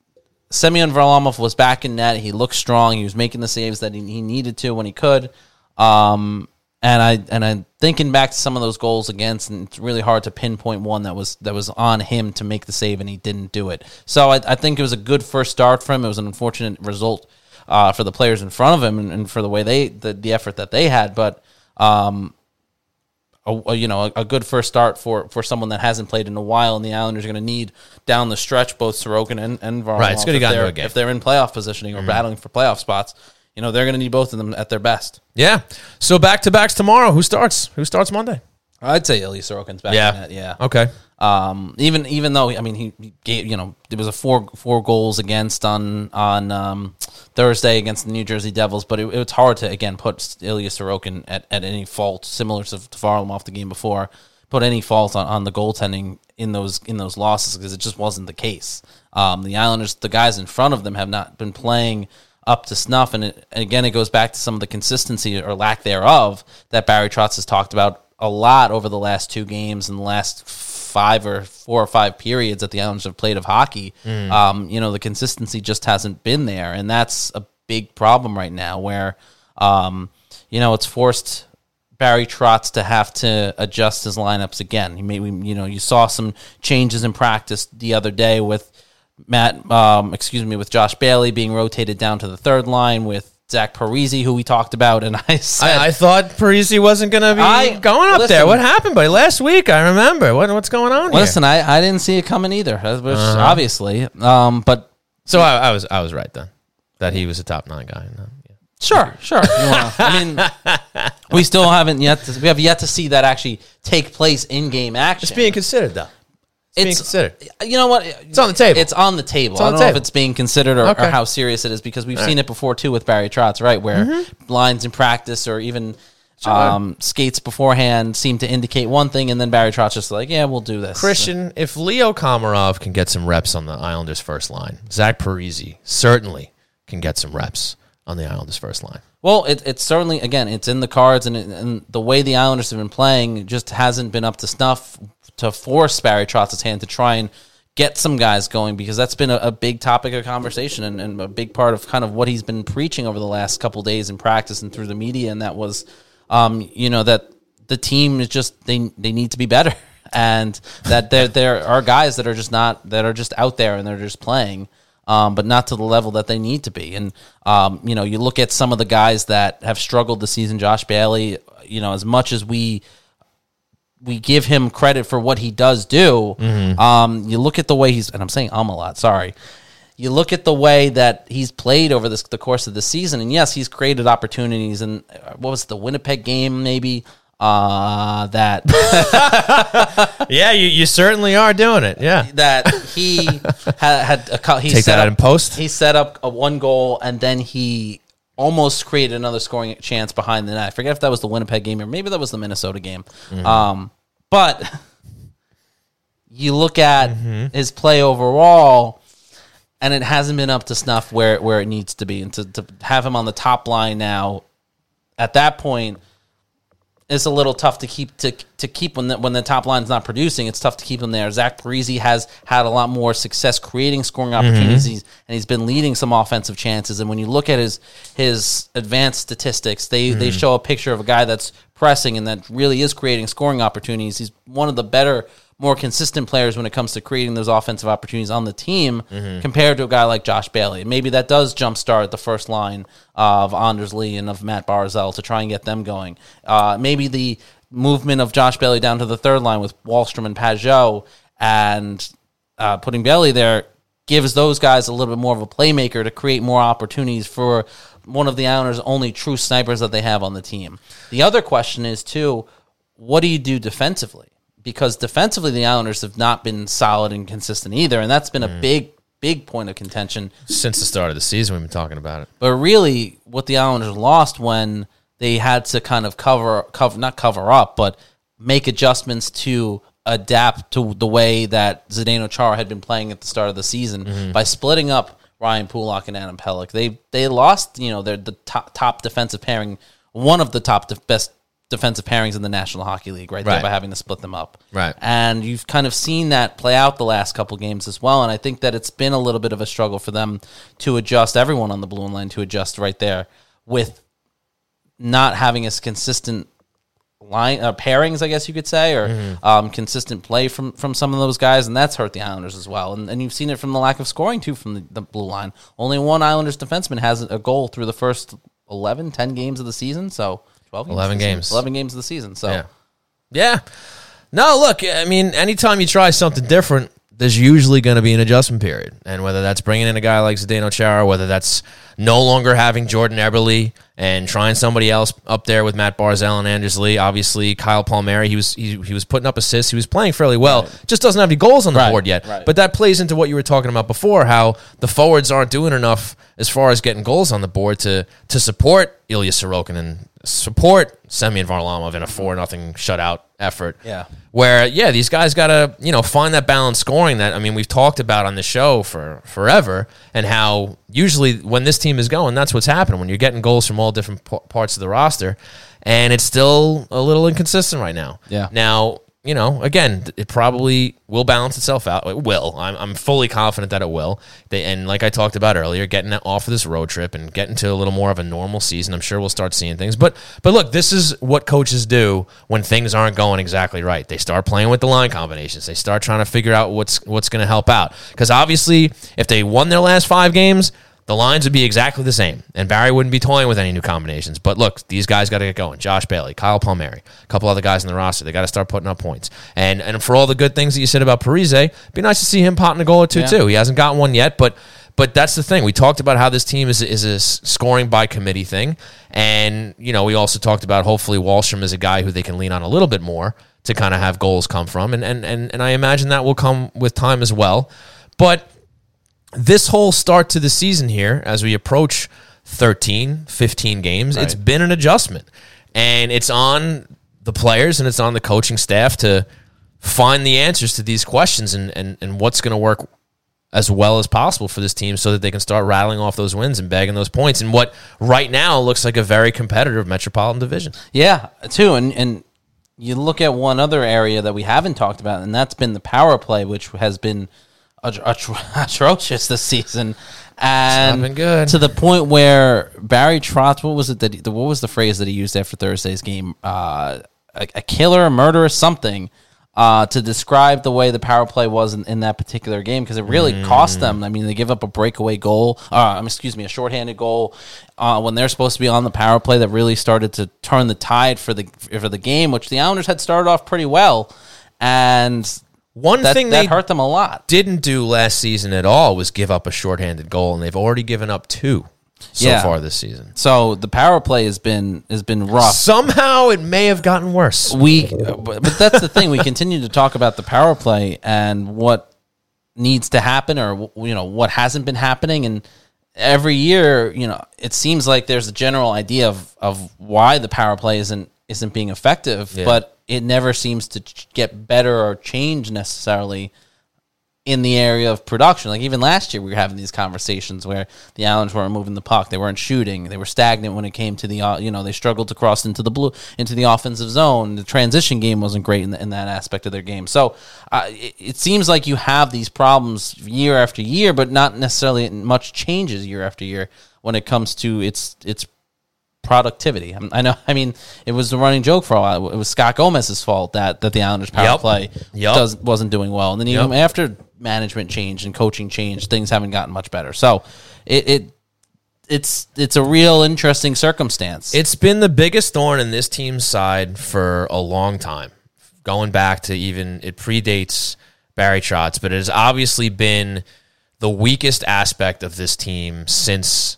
Semyon Varlamov was back in net. He looked strong. He was making the saves that he, he needed to when he could. Um, and I and I'm thinking back to some of those goals against, and it's really hard to pinpoint one that was that was on him to make the save, and he didn't do it. So I, I think it was a good first start for him. It was an unfortunate result uh, for the players in front of him, and, and for the way they the, the effort that they had. But um, a, a- you know a, a good first start for for someone that hasn't played in a while, and the Islanders are going to need down the stretch both Sorokin and and Varlamov. Right, it's if they're- a game. Mm-hmm. If they're in playoff positioning or battling for playoff spots, you know they're going to need both of them at their best. Yeah. So back to backs tomorrow. Who starts? Who starts Monday? I'd say Ilya Sorokin's back. Yeah. yeah. Okay. Um, even even though I mean he, he gave you know there was a four four goals against on on um, Thursday against the New Jersey Devils, but it, it's hard to again put Ilya Sorokin at, at any fault similar to, to Varlamov the game before. Put any fault on, on the goaltending in those in those losses because it just wasn't the case. Um, the Islanders, the guys in front of them, have not been playing up to snuff, and, it, and again, it goes back to some of the consistency or lack thereof that Barry Trotz has talked about a lot over the last two games and the last five or four or five periods that the Islanders have played of hockey. Um, you know, the consistency just hasn't been there, and that's a big problem right now. Where, um, you know, it's forced Barry Trotz to have to adjust his lineups again. He maybe you know you saw some changes in practice the other day with Matt, um, excuse me, with Josh Bailey being rotated down to the third line with Zach Parise, who we talked about, and I said I, I thought Parise wasn't going to be I- going up listen. there. What happened, buddy? Last week, I remember. What, what's going on here? Listen, I, I didn't see it coming either, which Uh-huh. obviously. Um, but So I, I was I was right then that he was a top nine guy. No, yeah. sure, sure. You wanna- I mean, we still haven't yet. To, we have yet to see that actually take place in game action. It's being considered though. It's, being considered. You know what? It's on the table. It's on the table. on I don't know if it's being considered or, Okay. or how serious it is because we've seen it before too with Barry Trotz, right? Where Mm-hmm. lines in practice or even um, skates beforehand seem to indicate one thing, and then Barry Trotz just like, yeah, we'll do this. Christian, if Leo Komarov can get some reps on the Islanders' first line, Zach Parise certainly can get some reps on the Islanders' first line. Well, it, it's certainly again, it's in the cards, and, it, and the way the Islanders have been playing just hasn't been up to snuff to force Barry Trotz's hand to try and get some guys going because that's been a, a big topic of conversation and, and a big part of kind of what he's been preaching over the last couple days in practice and through the media, and that was, um, you know, that the team is just they they need to be better, and that there there are guys that are just not that are just out there and they're just playing um, but not to the level that they need to be. And um, you know, you look at some of the guys that have struggled this season. Josh Bailey, you know, as much as we we give him credit for what he does do, um, you look at the way he's and I'm saying um a lot. Sorry. You look at the way that he's played over this the course of the season, and yes, he's created opportunities. And uh, what was it, the Winnipeg game? Maybe uh, that Yeah, you, you certainly are doing it. Yeah. that he had, had a he Take set that up, in post? He set up a one goal and then he almost created another scoring chance behind the net. I forget if that was the Winnipeg game or maybe that was the Minnesota game. Mm-hmm. Um, but you look at Mm-hmm. his play overall. And it hasn't been up to snuff where, where it needs to be. And to, to have him on the top line now, at that point, it's a little tough to keep to to keep when the, when the top line's not producing. It's tough to keep them there. Zach Parise has had a lot more success creating scoring mm-hmm. opportunities, He's- and he's been leading some offensive chances. And when you look at his his advanced statistics, they they mm-hmm. show a picture of a guy that's pressing and that really is creating scoring opportunities. He's one of the better, more consistent players when it comes to creating those offensive opportunities on the team compared to a guy like Josh Bailey. And maybe that does jumpstart the first line of Anders Lee and of Matt Barzal to try and get them going. Uh, maybe the movement of Josh Bailey down to the third line with Wahlstrom and Pageau and uh, putting Bailey there gives those guys a little bit more of a playmaker to create more opportunities for one of the Islanders' only true snipers that they have on the team. The other question is too, what do you do defensively? Because defensively, the Islanders have not been solid and consistent either, and that's been a mm. big, big point of contention. Since the start of the season, we've been talking about it. But really, what the Islanders lost when they had to kind of cover, cover not cover up, but make adjustments to adapt to the way that Zdeno Chara had been playing at the start of the season mm-hmm. by splitting up Ryan Pulock and Adam Pelech. They they lost, you know, their the top, top defensive pairing, one of the top def- best defensive pairings in the National Hockey League, right, there Right. by having to split them up. Right. And you've kind of seen that play out the last couple games as well. And I think that it's been a little bit of a struggle for them to adjust, everyone on the blue line to adjust right there with not having as consistent line uh, pairings, I guess you could say, or Mm-hmm. um, consistent play from from some of those guys, and that's hurt the Islanders as well. And, and you've seen it from the lack of scoring too from the, the blue line. Only one Islanders defenseman has a goal through the first 11, 10 games of the season. So twelve, games 11 of the season. games. eleven games of the season. So Yeah. Yeah. No, look, I mean, anytime you try something different, there's usually going to be an adjustment period. And whether that's bringing in a guy like Zdeno Chara, whether that's no longer having Jordan Eberle and trying somebody else up there with Matt Barzal and Anders Lee, obviously Kyle Palmieri, he was he, he was putting up assists, he was playing fairly well, just doesn't have any goals on the Right, board yet. right. But that plays into what you were talking about before, how the forwards aren't doing enough as far as getting goals on the board to to support Ilya Sorokin and support Semyon Varlamov in a four nothing shutout effort. Yeah. Where yeah, these guys gotta, you know, find that balance scoring that I mean we've talked about on the show for forever and how usually when this team is going, that's what's happening. When you're getting goals from all different p- parts of the roster. And it's still a little inconsistent right now. Yeah. Now, you know, again, it probably will balance itself out. It will. I'm, I'm fully confident that it will. They, and like I talked about earlier, getting off of this road trip and getting to a little more of a normal season, I'm sure we'll start seeing things. But but look, this is what coaches do when things aren't going exactly right. They start playing with the line combinations. They start trying to figure out what's what's going to help out. Because obviously, if they won their last five games, the lines would be exactly the same, and Barry wouldn't be toying with any new combinations. But look, these guys got to get going. Josh Bailey, Kyle Palmieri, a couple other guys in the roster. They got to start putting up points. And and for all the good things that you said about Parise, it'd be nice to see him potting a goal or two Yeah. too. He hasn't gotten one yet, but but that's the thing. We talked about how this team is is a scoring by committee thing, and you know we also talked about hopefully Wahlstrom is a guy who they can lean on a little bit more to kind of have goals come from, and and and, and I imagine that will come with time as well. But this whole start to the season here, as we approach 13, 15 games, it's been an adjustment. And it's on the players and it's on the coaching staff to find the answers to these questions and, and, and what's going to work as well as possible for this team so that they can start rattling off those wins and bagging those points in what right now looks like a very competitive Metropolitan Division. Yeah, too, and and you look at one other area that we haven't talked about, and that's been the power play, which has been atro- atro- atrocious this season, and not been good. to the point where Barry Trotz, what was it that he, the, what was the phrase that he used after Thursday's game? Uh, a, a killer, a murderer, something. Uh, to describe the way the power play was in, in that particular game because it really cost them. I mean, they give up a breakaway goal, uh, um, excuse me, a shorthanded goal uh, when they're supposed to be on the power play that really started to turn the tide for the for the game, which the Islanders had started off pretty well, and One that, thing that they hurt them a lot. didn't do last season at all was give up a shorthanded goal, and they've already given up two so Yeah. far this season. So the power play has been has been rough. Somehow it may have gotten worse. we but that's the thing we continue to talk about the power play and what needs to happen or you know what hasn't been happening and every year you know it seems like there's a general idea of of why the power play isn't isn't being effective Yeah. but it never seems to ch- get better or change necessarily in the area of production. Like even last year, we were having these conversations where the Islanders weren't moving the puck, they weren't shooting, they were stagnant when it came to the uh, you know they struggled to cross into the blue into the offensive zone. The transition game wasn't great in, the, in that aspect of their game. So uh, it, it seems like you have these problems year after year, but not necessarily much changes year after year when it comes to its its productivity. I'm- know. I mean, it was a running joke for a while. It was Scott Gomez's fault that that the Islanders power Yep. play Yep. does wasn't doing well, and then even Yep. after management change and coaching change, things haven't gotten much better. So it, it it's it's a real interesting circumstance. It's been the biggest thorn in this team's side for a long time. Going back to even it predates Barry Trotz, but it has obviously been the weakest aspect of this team since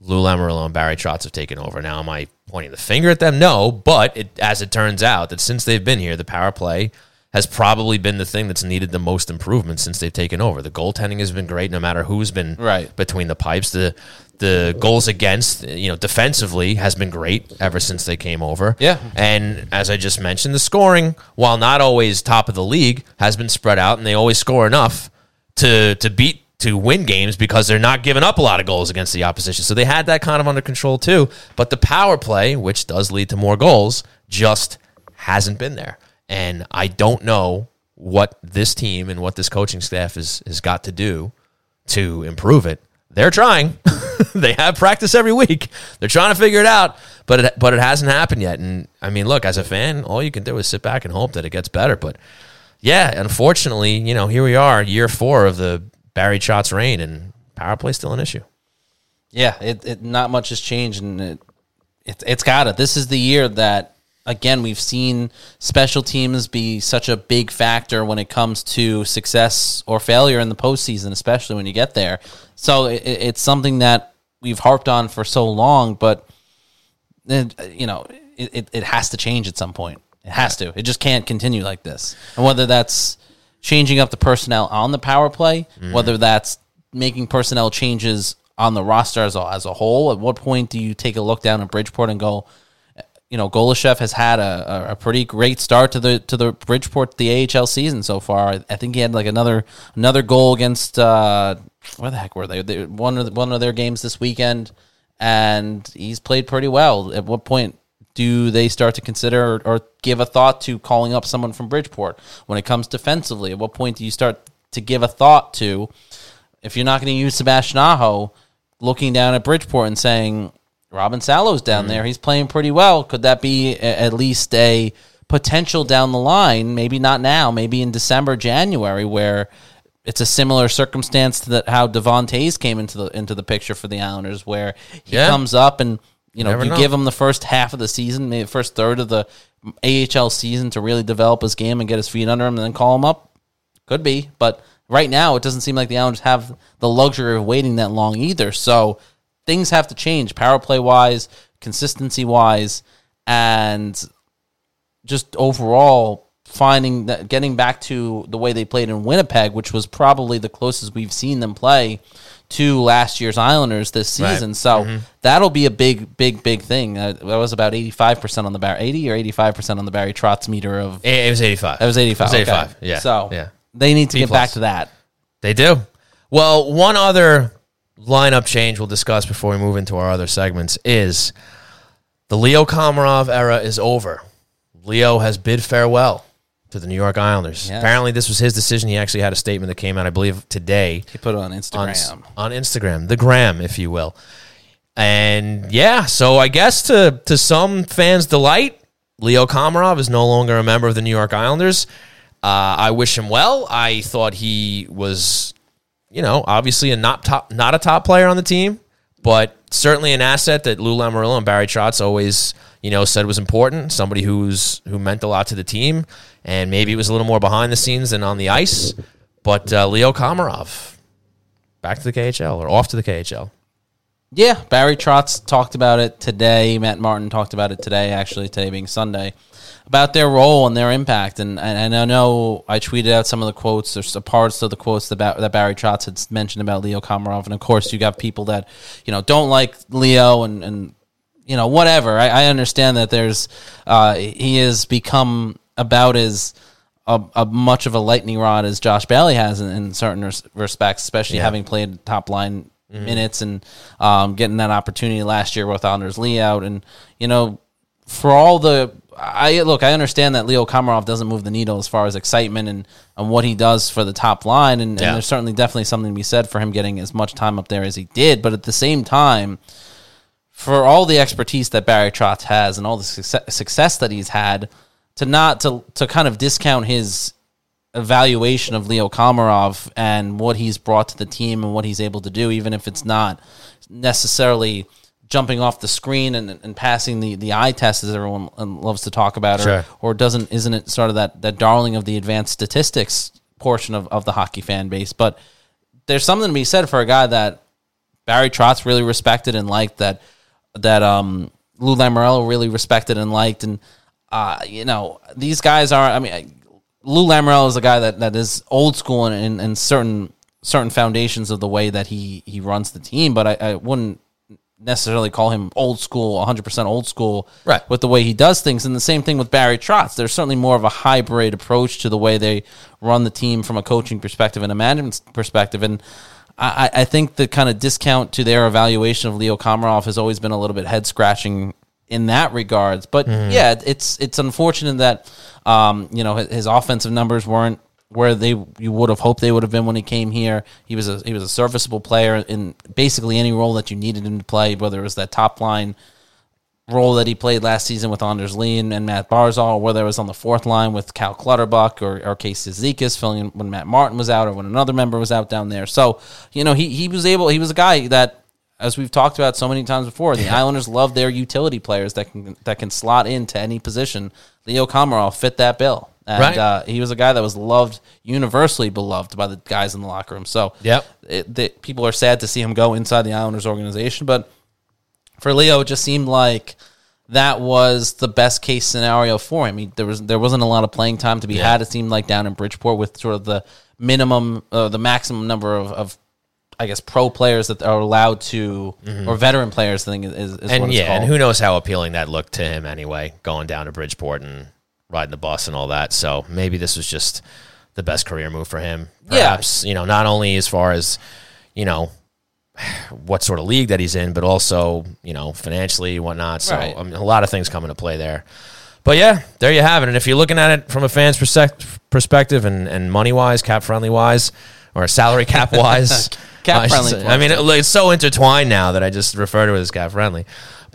Lou Lamoriello and Barry Trotz have taken over. Now, am I pointing the finger at them? No, but it, as it turns out, that since they've been here, the power play has probably been the thing that's needed the most improvement since they've taken over. The goaltending has been great, no matter who's been Right. between the pipes. The the goals against, you know, defensively has been great ever since they came over. Yeah. And as I just mentioned, the scoring, while not always top of the league, has been spread out, and they always score enough to to beat to win games because they're not giving up a lot of goals against the opposition. So they had that kind of under control too. But the power play, which does lead to more goals, just hasn't been there. And I don't know what this team and what this coaching staff has has got to do to improve it. They're trying. they have practice every week. They're trying to figure it out, but it, but it hasn't happened yet. And I mean, look, as a fan, all you can do is sit back and hope that it gets better. But yeah, unfortunately, you know, here we are, year four of the Barry Trotz reign, and power play still an issue. Yeah, it, it not much has changed, and it, it it's got it. This is the year that again we've seen special teams be such a big factor when it comes to success or failure in the postseason, especially when you get there. So it, it- it's something that we've harped on for so long, but it, you know it, it, it has to change at some point. It has to. It just can't continue like this. And whether that's changing up the personnel on the power play, whether that's making personnel changes on the roster as a, as a whole, at what point do you take a look down at Bridgeport and go, you know, Golashev has had a, a, pretty great start to the to the Bridgeport the AHL season so far. I, I think he had like another another goal against uh, where the heck were they? they one of the, one of their games this weekend, and he's played pretty well. At what point do they start to consider or, or give a thought to calling up someone from Bridgeport when it comes defensively? At what point do you start to give a thought to if you're not going to use Sebastian Aho, looking down at Bridgeport and saying Robin Salo's down mm-hmm. there, he's playing pretty well. Could that be a, at least a potential down the line? Maybe not now, maybe in December, January, where it's a similar circumstance to that how Devon Toews came into the into the picture for the Islanders, where he Yeah. comes up and you know Never you know. give him the first half of the season, maybe the first third of the AHL season to really develop his game and get his feet under him, and then call him up. Could be, but right now it doesn't seem like the Islanders have the luxury of waiting that long either. So things have to change, power play wise, consistency wise, and just overall finding that getting back to the way they played in Winnipeg, which was probably the closest we've seen them play to last year's Islanders this Right. season. So that'll be a big, big, big thing. Uh, that was about eighty five percent on the Barry, eighty or eighty five percent on the Barry Trotz meter of It, it was 85. that was eighty five. It was 85. Yeah. So yeah. they need to B get back to that. They do. Well, one other lineup change we'll discuss before we move into our other segments is the Leo Komarov era is over. Leo has bid farewell to the New York Islanders. Yes. Apparently, this was his decision. He actually had a statement that came out, I believe, today He put it on on, Instagram. on Instagram, the gram, if you will. And yeah, so I guess to to some fans' delight, Leo Komarov is no longer a member of the New York Islanders. Uh, I wish him well. I thought he was, you know, obviously a not top, not a top player on the team, but certainly an asset that Lou Lamoriello and Barry Trotz always, you know, said was important. Somebody who's who meant a lot to the team, and maybe it was a little more behind the scenes than on the ice. But uh, Leo Komarov, back to the KHL or off to the KHL. Yeah, Barry Trotz talked about it today. Matt Martin talked about it today, actually, today being Sunday, about their role and their impact. And, and, and I know I tweeted out some of the quotes, there's some parts of the quotes that, that Barry Trotz had mentioned about Leo Komarov. And of course, you got people that, you know, don't like Leo and, and you know, whatever. I, I understand that there's, uh, he has become about as a, a much of a lightning rod as Josh Bailey has in, in certain res- respects, especially Yeah. having played top line minutes and um, getting that opportunity last year with Anders Lee out. And, you know, for all the, I look, I understand that Leo Komarov doesn't move the needle as far as excitement and, and what he does for the top line. And, Yeah. and there's certainly definitely something to be said for him getting as much time up there as he did. But at the same time, for all the expertise that Barry Trotz has and all the success, success that he's had, to not to to kind of discount his evaluation of Leo Komarov and what he's brought to the team and what he's able to do, even if it's not necessarily jumping off the screen and, and passing the, the eye test as everyone loves to talk about, Sure. or, or doesn't isn't it sort of that, that darling of the advanced statistics portion of, of the hockey fan base. But there's something to be said for a guy that Barry Trotz really respected and liked that that um Lou Lamoriello really respected and liked and uh you know these guys are I mean Lou Lamoriello is a guy that, that is old school in, in, in certain certain foundations of the way that he he runs the team but I, I wouldn't necessarily call him old school 100% old school Right. with the way he does things. And the same thing with Barry Trotz. There's certainly more of a hybrid approach to the way they run the team from a coaching perspective and a management perspective. And I, I think the kind of discount to their evaluation of Leo Komarov has always been a little bit head scratching in that regards. But yeah, it's it's unfortunate that um, you know his, his offensive numbers weren't where they you would have hoped they would have been when he came here. He was a he was a serviceable player in basically any role that you needed him to play, whether it was that top line role that he played last season with Anders Lee and, and Matt Barzal, or whether it was on the fourth line with Cal Clutterbuck or, or Casey Cizikas filling in when Matt Martin was out or when another member was out down there. So, you know, he, he was able, he was a guy that, as we've talked about so many times before, the Islanders love their utility players that can that can slot into any position. Leo Komarov fit that bill. And Right. uh, he was a guy that was loved, universally beloved by the guys in the locker room. So, Yep. it, the, people are sad to see him go inside the Islanders organization, but for Leo, it just seemed like that was the best case scenario for him. He, there was there wasn't a lot of playing time to be had. It seemed like down in Bridgeport with sort of the minimum, uh, the maximum number of, of, I guess, pro players that are allowed to, mm-hmm. or veteran players. I think is, is and yeah, called. and who knows how appealing that looked to him anyway, going down to Bridgeport and riding the bus and all that. So maybe this was just the best career move for him. Yeah. Perhaps, you know, not only as far as, you know, what sort of league that he's in, but also, you know, financially whatnot. So Right. I mean, a lot of things come into play there. But yeah, there you have it. And if you're looking at it from a fan's perspective and, and money wise, cap friendly wise, or salary cap wise, Cap I friendly say. I mean, it, it's so intertwined now that I just refer to it as cap friendly.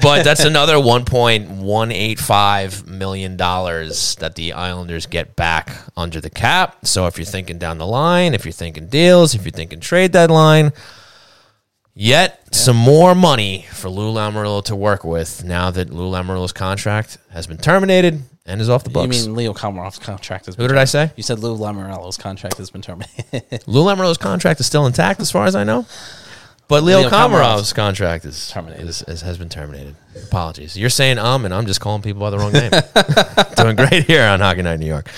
But that's another one point one eight five million dollars that the Islanders get back under the cap. So if you're thinking down the line, if you're thinking deals, if you're thinking trade deadline, yet some more money for Lou Lamoriello to work with now that Lou Lamoriello's contract has been terminated and is off the books. you mean Leo Komarov's contract has been Who did I say? You said Lou Lamoriello's contract has been terminated. Lou Lamoriello's contract is still intact as far as I know. But Leo, Leo Komarov's Komarov's contract is terminated. Is, is- has been terminated. Apologies. You're saying um, and I'm just calling people by the wrong name. Doing great here on Hockey Night New York.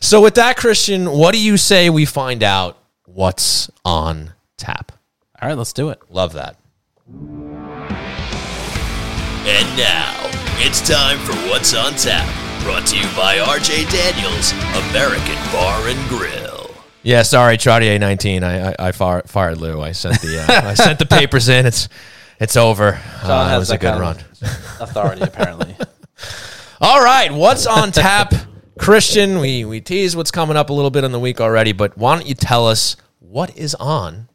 So with that, Christian, what do you say we find out what's on tap? All right, let's do it. Love that. And now, it's time for What's on Tap, brought to you by RJ Daniels, American Bar and Grill. Yeah, sorry, Trottier 19. I I, I fired, fired Lou. I sent the uh, I sent the papers in. It's it's over. John Uh, it was a good run. authority, apparently. All right, what's on tap, Christian? We we teased what's coming up a little bit in the week already, but why don't you tell us what is on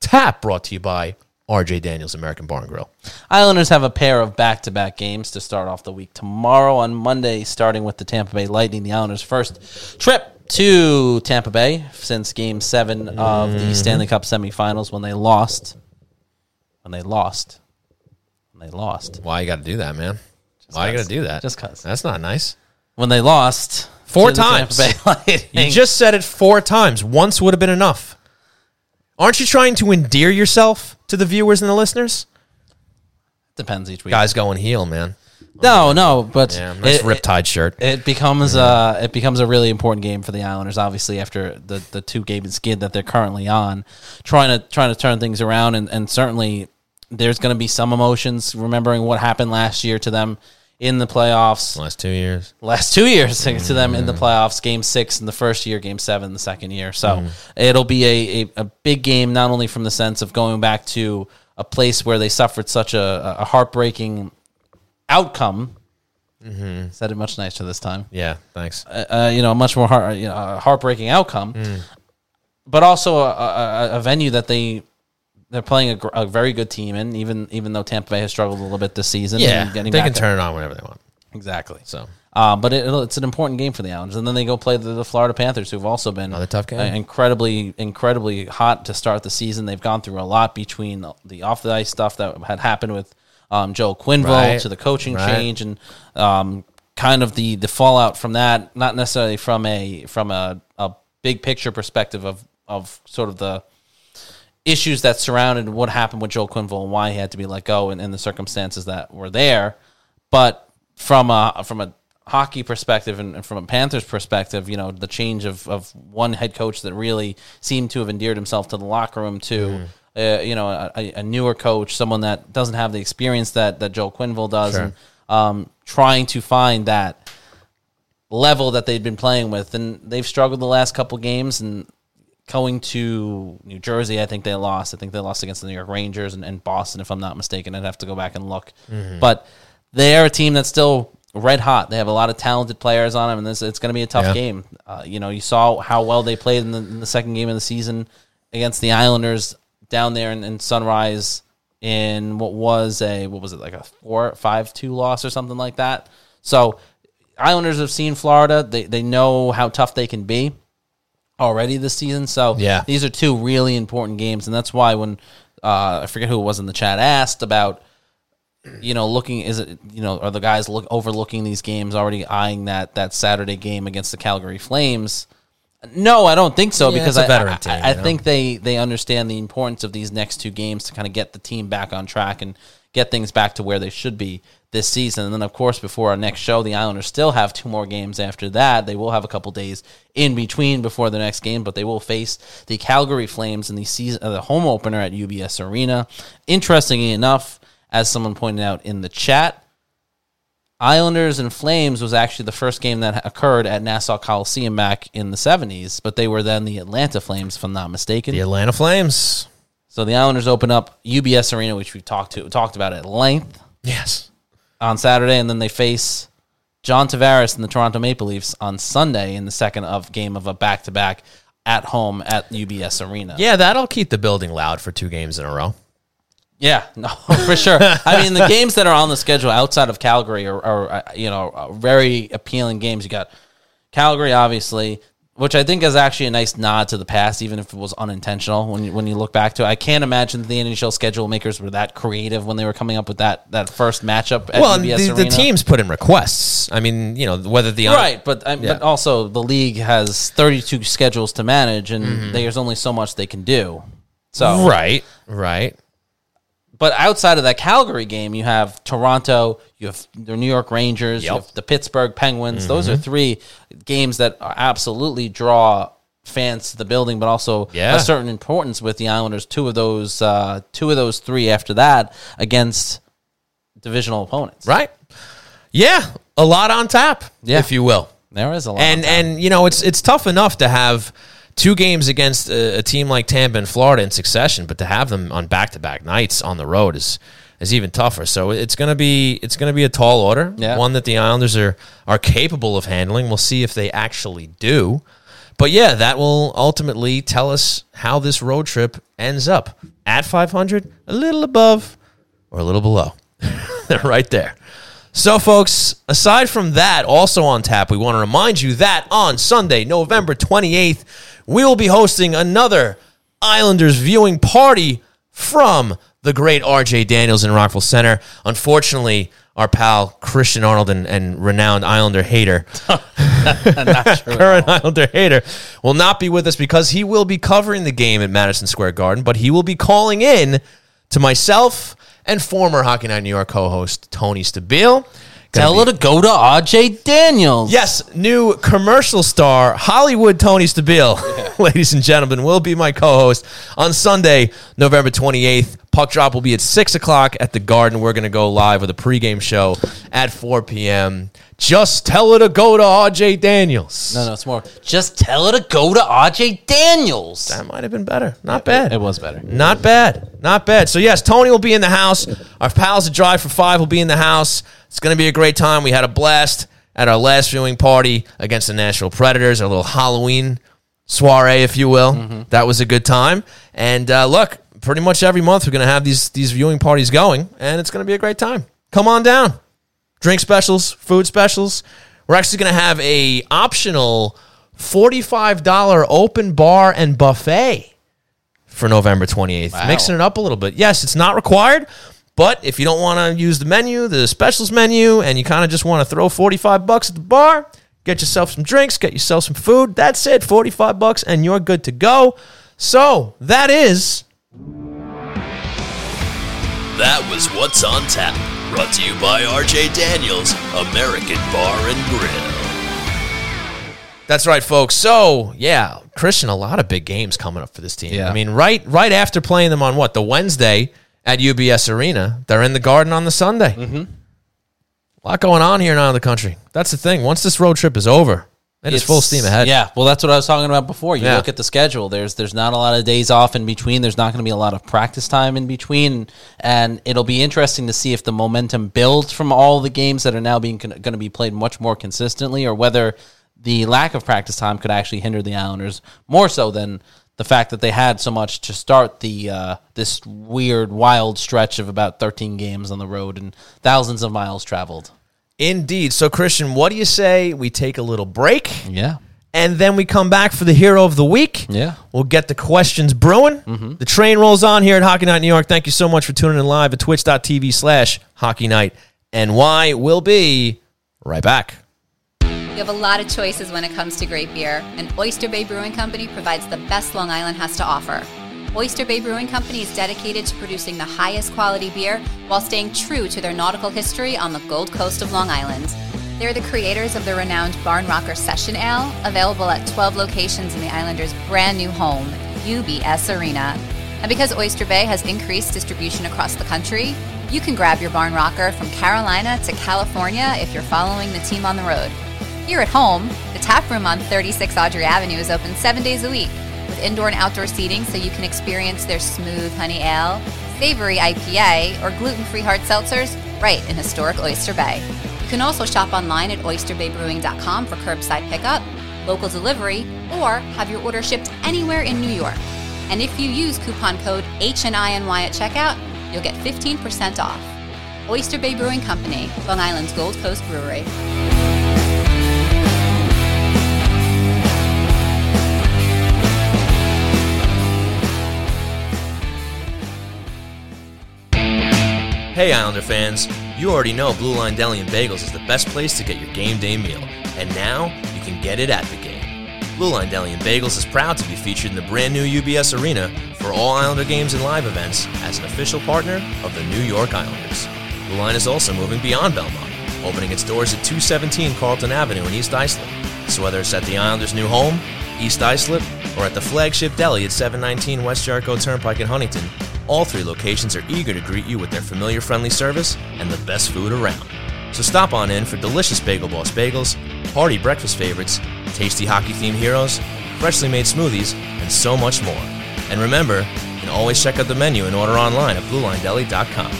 tap? Brought to you by RJ Daniels American Bar and Grill. Islanders have a pair of back-to-back games to start off the week tomorrow on Monday, starting with the Tampa Bay Lightning. The Islanders' first trip to Tampa Bay since Game Seven of Mm-hmm. the Stanley Cup semifinals when they lost. When they lost. When they lost. Why you got to do that, man? Why you got to do that? Just because. That's not nice. When they lost Four to times. Tampa Bay Lightning. You just said it four times. Once would have been enough. Aren't you trying to endear yourself to the viewers and the listeners? depends each week. Guys going heel, man. No, no, but Yeah, nice it- Riptide shirt. It becomes uh it becomes a really important game for the Islanders, obviously after the, the two game skid that they're currently on, trying to trying to turn things around and, and certainly there's going to be some emotions remembering what happened last year to them in the playoffs, Last two years. last two years to them in the mm-hmm. playoffs. Game six in the first year, game seven the second year. So mm-hmm. it'll be a, a, a big game, not only from the sense of going back to a place where they suffered such a, a heartbreaking outcome. Mm-hmm. Said it much nicer this time Yeah, thanks. uh, uh you know, a much more heart, you know, a heartbreaking outcome, mm. but also a, a, a venue that they they're playing a, a very good team and even even though Tampa Bay has struggled a little bit this season. Yeah, and getting they back can turn it on whenever they want. exactly. So Uh, but it, it's an important game for the Islanders, and then they go play the, the Florida Panthers, who've also been Another tough game. incredibly, incredibly hot to start the season. They've gone through a lot between the, the off the ice stuff that had happened with um, Joe Quenneville Right. to the coaching Right. change and um, kind of the the fallout from that. Not necessarily from a from a, a big picture perspective of of sort of the issues that surrounded what happened with Joel Quenneville and why he had to be let go and, and the circumstances that were there. But from a from a hockey perspective and, and from a Panthers perspective, you know, the change of, of one head coach that really seemed to have endeared himself to the locker room to uh, you know a, a- newer coach, someone that doesn't have the experience that that Joel Quenneville does, and um, trying to find that level that they'd been playing with, and they've struggled the last couple games. And going to New Jersey, I think they lost. I think they lost against the New York Rangers and, and Boston, if I'm not mistaken. I'd have to go back and look, but they're a team that's still red hot. They have a lot of talented players on them, and this it's going to be a tough Yeah. game. Uh, you know, you saw how well they played in the, in the second game of the season against the Islanders down there in, in Sunrise in what was a what was it like a four five two loss or something like that. So Islanders have seen Florida. They they know how tough they can be already this season. So Yeah. these are two really important games, and that's why when uh, I forget who it was in the chat asked about you know looking is it you know are the guys look overlooking these games already eyeing that that Saturday game against the Calgary Flames. No, I don't think so Yeah, because I, I, team, I know? think they they understand the importance of these next two games to kind of get the team back on track and get things back to where they should be this season. And then, of course, before our next show, the Islanders still have two more games after that. They will have a couple days in between before the next game, but they will face the Calgary Flames in the season, uh, the home opener at UBS Arena. Interestingly enough, as someone pointed out in the chat, Islanders and Flames was actually the first game that occurred at Nassau Coliseum back in the 70s, but they were then the Atlanta Flames, if I'm not mistaken. The Atlanta Flames. So the Islanders open up UBS Arena, which we talked to talked about at length Yes. on Saturday, and then they face John Tavares and the Toronto Maple Leafs on Sunday in the second of game of a back to back at home at UBS Arena. Yeah, that'll keep the building loud for two games in a row. Yeah, no, for sure. I mean, the games that are on the schedule outside of Calgary are, are uh, you know very appealing games. You got Calgary, obviously, which I think is actually a nice nod to the past, even if it was unintentional. When you, when you look back to it, I can't imagine the NHL schedule makers were that creative when they were coming up with that that first matchup at well, the, the teams put in requests. I mean, you know, whether the Right, but I, Yeah. but also the league has 32 schedules to manage, and Mm-hmm. there's only so much they can do. So right, right. But outside of that Calgary game, you have Toronto, you have the New York Rangers, you have the Pittsburgh Penguins. Those are three games that are absolutely draw fans to the building, but also Yeah. a certain importance with the Islanders. Two of those, uh, two of those three after that against divisional opponents. Right. Yeah, a lot on tap, Yeah. if you will. There is a lot. And and you know, it's it's tough enough to have two games against a, a team like Tampa and Florida in succession, but to have them on back to back nights on the road is is even tougher. So it's gonna be it's gonna be a tall order, Yeah. one that the Islanders are are capable of handling. We'll see if they actually do. But yeah, that will ultimately tell us how this road trip ends up at 500, a little above, or a little below. They're right there. So, folks, aside from that, also on tap, we want to remind you that on Sunday, November 28th, we will be hosting another Islanders viewing party from the great RJ Daniels in Rockville Centre. Unfortunately, our pal Christian Arnold and, and renowned Islander hater, current Islander hater, will not be with us because he will be covering the game at Madison Square Garden, but he will be calling in to myself and former Hockey Night New York co-host Tony Stabile. Tell her to go to RJ Daniels. Yes, new commercial star Hollywood Tony Stabile, ladies and gentlemen, will be my co-host on Sunday, November twenty eighth. Puck drop will be at six o'clock at the Garden. We're going to go live with a pregame show at four p.m. Just tell her to go to RJ Daniels. No, no, it's more. Just tell her to go to RJ Daniels. That might have been better. Not bad. It was better. Not bad. Not bad. So, yes, Tony will be in the house. Our pals at Drive for Five will be in the house. It's going to be a great time. We had a blast at our last viewing party against the Nashville Predators, our little Halloween soiree, if you will. That was a good time. And uh, look, pretty much every month we're going to have these, these viewing parties going, and it's going to be a great time. Come on down. Drink specials, food specials. we're actually going to have a optional $45 open bar and buffet for November 28th. Mixing it up a little bit. Yes, it's not required, but if you don't want to use the menu, the specials menu, and you kind of just want to throw 45 bucks at the bar, get yourself some drinks, get yourself some food, that's it, 45 bucks and you're good to go. So, that is That was What's on Tap, brought to you by RJ Daniels, American Bar and Grill. That's right, folks. So, yeah, Christian, a lot of big games coming up for this team. Yeah. I mean, right right after playing them on what, the Wednesday at UBS Arena, they're in the garden on the Sunday. Mm-hmm. A lot going on here now in the country. That's the thing. Once this road trip is over, it is full steam ahead. Yeah, well, that's what I was talking about before. You Yeah. look at the schedule. There's there's not a lot of days off in between. There's not going to be a lot of practice time in between, and it'll be interesting to see if the momentum builds from all the games that are now being going to be played much more consistently, or whether the lack of practice time could actually hinder the Islanders more so than the fact that they had so much to start the uh, this weird wild stretch of about 13 games on the road and thousands of miles traveled. Indeed. So, Christian, what do you say we take a little break Yeah. and then we come back for the hero of the week? Yeah. We'll get the questions brewing. Mm-hmm. The train rolls on here at Hockey Night New York. Thank you so much for tuning in live at twitch.tv slash hockey night. NY will be right back. You have a lot of choices when it comes to great beer, and Oyster Bay Brewing Company provides the best Long Island has to offer. Oyster Bay Brewing Company is dedicated to producing the highest quality beer while staying true to their nautical history on the Gold Coast of Long Island. They're the creators of the renowned Barn Rocker Session Ale, available at 12 locations in the Islanders' brand new home, UBS Arena. And because Oyster Bay has increased distribution across the country, you can grab your Barn Rocker from Carolina to California if you're following the team on the road. Here at home, the tap room on 36 Audrey Avenue is open seven days a week indoor and outdoor seating so you can experience their smooth honey ale, savory IPA, or gluten free hard seltzers right in historic Oyster Bay. You can also shop online at oysterbaybrewing.com for curbside pickup, local delivery, or have your order shipped anywhere in New York. And if you use coupon code HNINY at checkout, you'll get 15% off. Oyster Bay Brewing Company, Long Island's Gold Coast Brewery. Hey, Islander fans, you already know Blue Line Deli and Bagels is the best place to get your game day meal, and now you can get it at the game. Blue Line Deli and Bagels is proud to be featured in the brand new UBS Arena for all Islander games and live events as an official partner of the New York Islanders. Blue Line is also moving beyond Belmont, opening its doors at 217 Carlton Avenue in East Islip. So whether it's at the Islanders' new home, East Islip, or at the flagship deli at 719 West Jericho Turnpike in Huntington, all three locations are eager to greet you with their familiar friendly service and the best food around. So stop on in for delicious Bagel Boss bagels, hearty breakfast favorites, tasty hockey themed heroes, freshly made smoothies, and so much more. And remember, you can always check out the menu and order online at BlueLineDeli.com.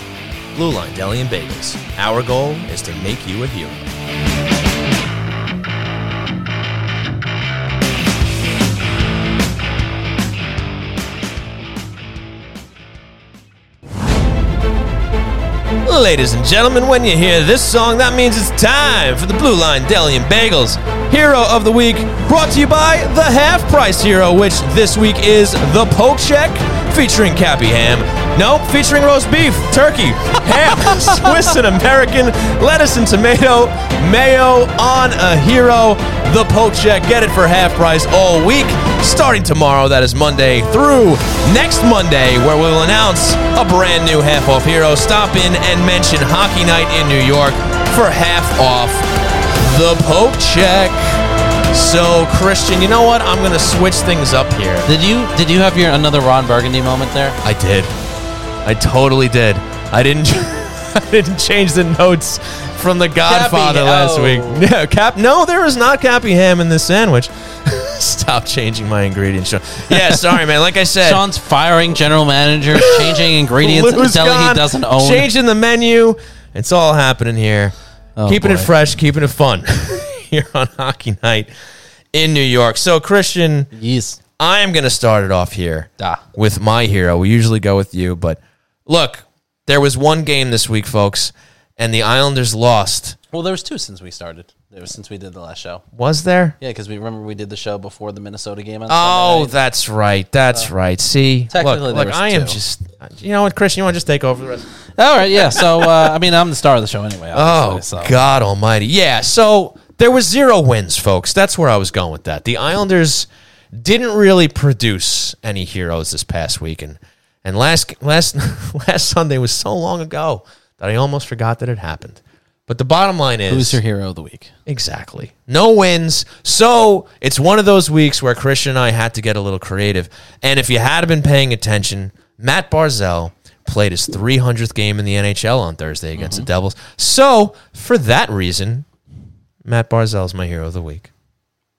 Blue Line Deli and Bagels. Our goal is to make you a hero. Ladies and gentlemen, when you hear this song, that means it's time for the Blue Line Deli and Bagels Hero of the Week, brought to you by the Half Price Hero, which this week is the Poke Check, featuring Cappy Ham. Nope, featuring roast beef, turkey, ham, Swiss and American, lettuce and tomato, mayo on a hero. The Poke Check, get it for half price all week, starting tomorrow. That is Monday through next Monday, where we will announce a brand new half off hero. Stop in and mention Hockey Night in New York for half off the Poke Check. So, Christian, you know what? I'm going to switch things up here. Did you did you have your another Ron Burgundy moment there? I did. I totally did. I didn't. I didn't change the notes from The Godfather Cappy, last oh. week. Yeah, Cap. No, there is not Cappy ham in this sandwich. Stop changing my ingredients. Sean. Yeah, sorry, man. Like I said, Sean's firing general managers, changing ingredients a deli he doesn't own. Changing the menu. It's all happening here. Oh, keeping it fresh, keeping it fun here on Hockey Night in New York. So, Christian, Yes. I am going to start it off here Ah. with my hero. We usually go with you, but look, there was one game this week, folks, and the Islanders lost. Well, there was two since we started. It was since we did the last show. Was there? Yeah, because we remember we did the show before the Minnesota game on Oh, night. that's right. That's right. See, Technically, look, there look was I am two. just. You know what, Christian? You want to just take over the rest? All right, yeah. So uh, I mean, I'm the star of the show anyway. Oh obviously, so. God Almighty! Yeah. So there was zero wins, folks. That's where I was going with that. The Islanders didn't really produce any heroes this past week, and and last last last Sunday was so long ago that I almost forgot that it happened. But the bottom line is, Who's your hero of the week? Exactly. No wins. So it's one of those weeks where Christian and I had to get a little creative. And if you had been paying attention, Matt Barzal played his 300th game in the NHL on Thursday against the mm-hmm. Devils. So for that reason, Matt Barzal is my hero of the week.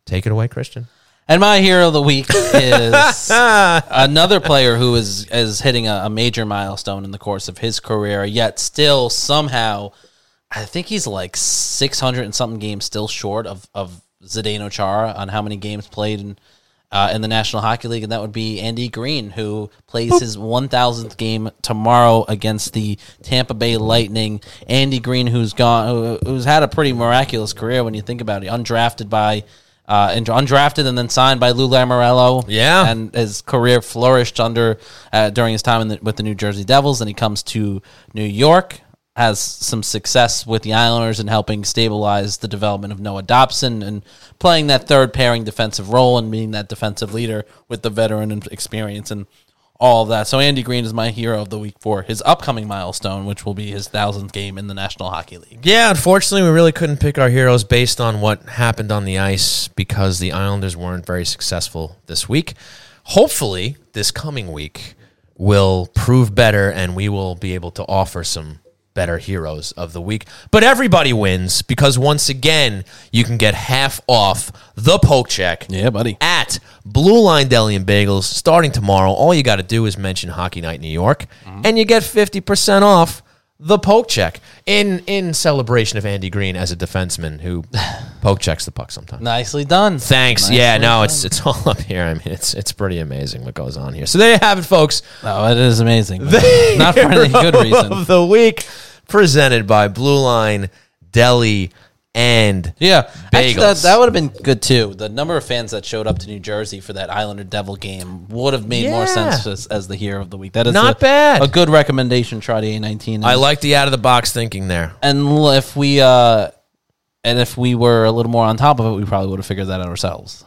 Take it away, Christian. And my hero of the week is another player who is is hitting a, a major milestone in the course of his career, yet still somehow, I think he's like six hundred and something games still short of of Zdeno Chara on how many games played in uh, in the National Hockey League, and that would be Andy Greene, who plays his one thousandth game tomorrow against the Tampa Bay Lightning. Andy Greene, who's gone, who, who's had a pretty miraculous career when you think about it, undrafted by uh, and undrafted and then signed by Lou Lamoriello. Yeah. and his career flourished under uh, during his time in the, with the New Jersey Devils. And he comes to New York, has some success with the Islanders and helping stabilize the development of Noah Dobson and playing that third pairing defensive role and being that defensive leader with the veteran and experience and all of that. So Andy Greene is my hero of the week for his upcoming milestone, which will be his thousandth game in the National Hockey League. Yeah, unfortunately, we really couldn't pick our heroes based on what happened on the ice because the Islanders weren't very successful this week. Hopefully, this coming week will prove better and we will be able to offer some better heroes of the week. But everybody wins because once again, you can get half off the poke check Yeah, buddy. at Blue Line Deli and Bagels starting tomorrow. All you got to do is mention Hockey Night New York, mm-hmm. and you get 50% off the poke check in in celebration of Andy Greene as a defenseman who poke checks the puck sometimes. Nicely done. Thanks. Nicely yeah, no, done. it's it's all up here. I mean, it's it's pretty amazing what goes on here. So there you have it, folks. Oh, it is amazing. Not for any good Hero reason. Of the week presented by Blue Line Deli and Yeah, actually, that, Bagels. that would have been good too. The number of fans that showed up to New Jersey for that Islander Devil game would have made more sense as, as the hero of the week. That is Not a, bad. A good recommendation. Try the A nineteen. I like the out of the box thinking there. and if we uh, and if we were a little more on top of it, we probably would have figured that out ourselves.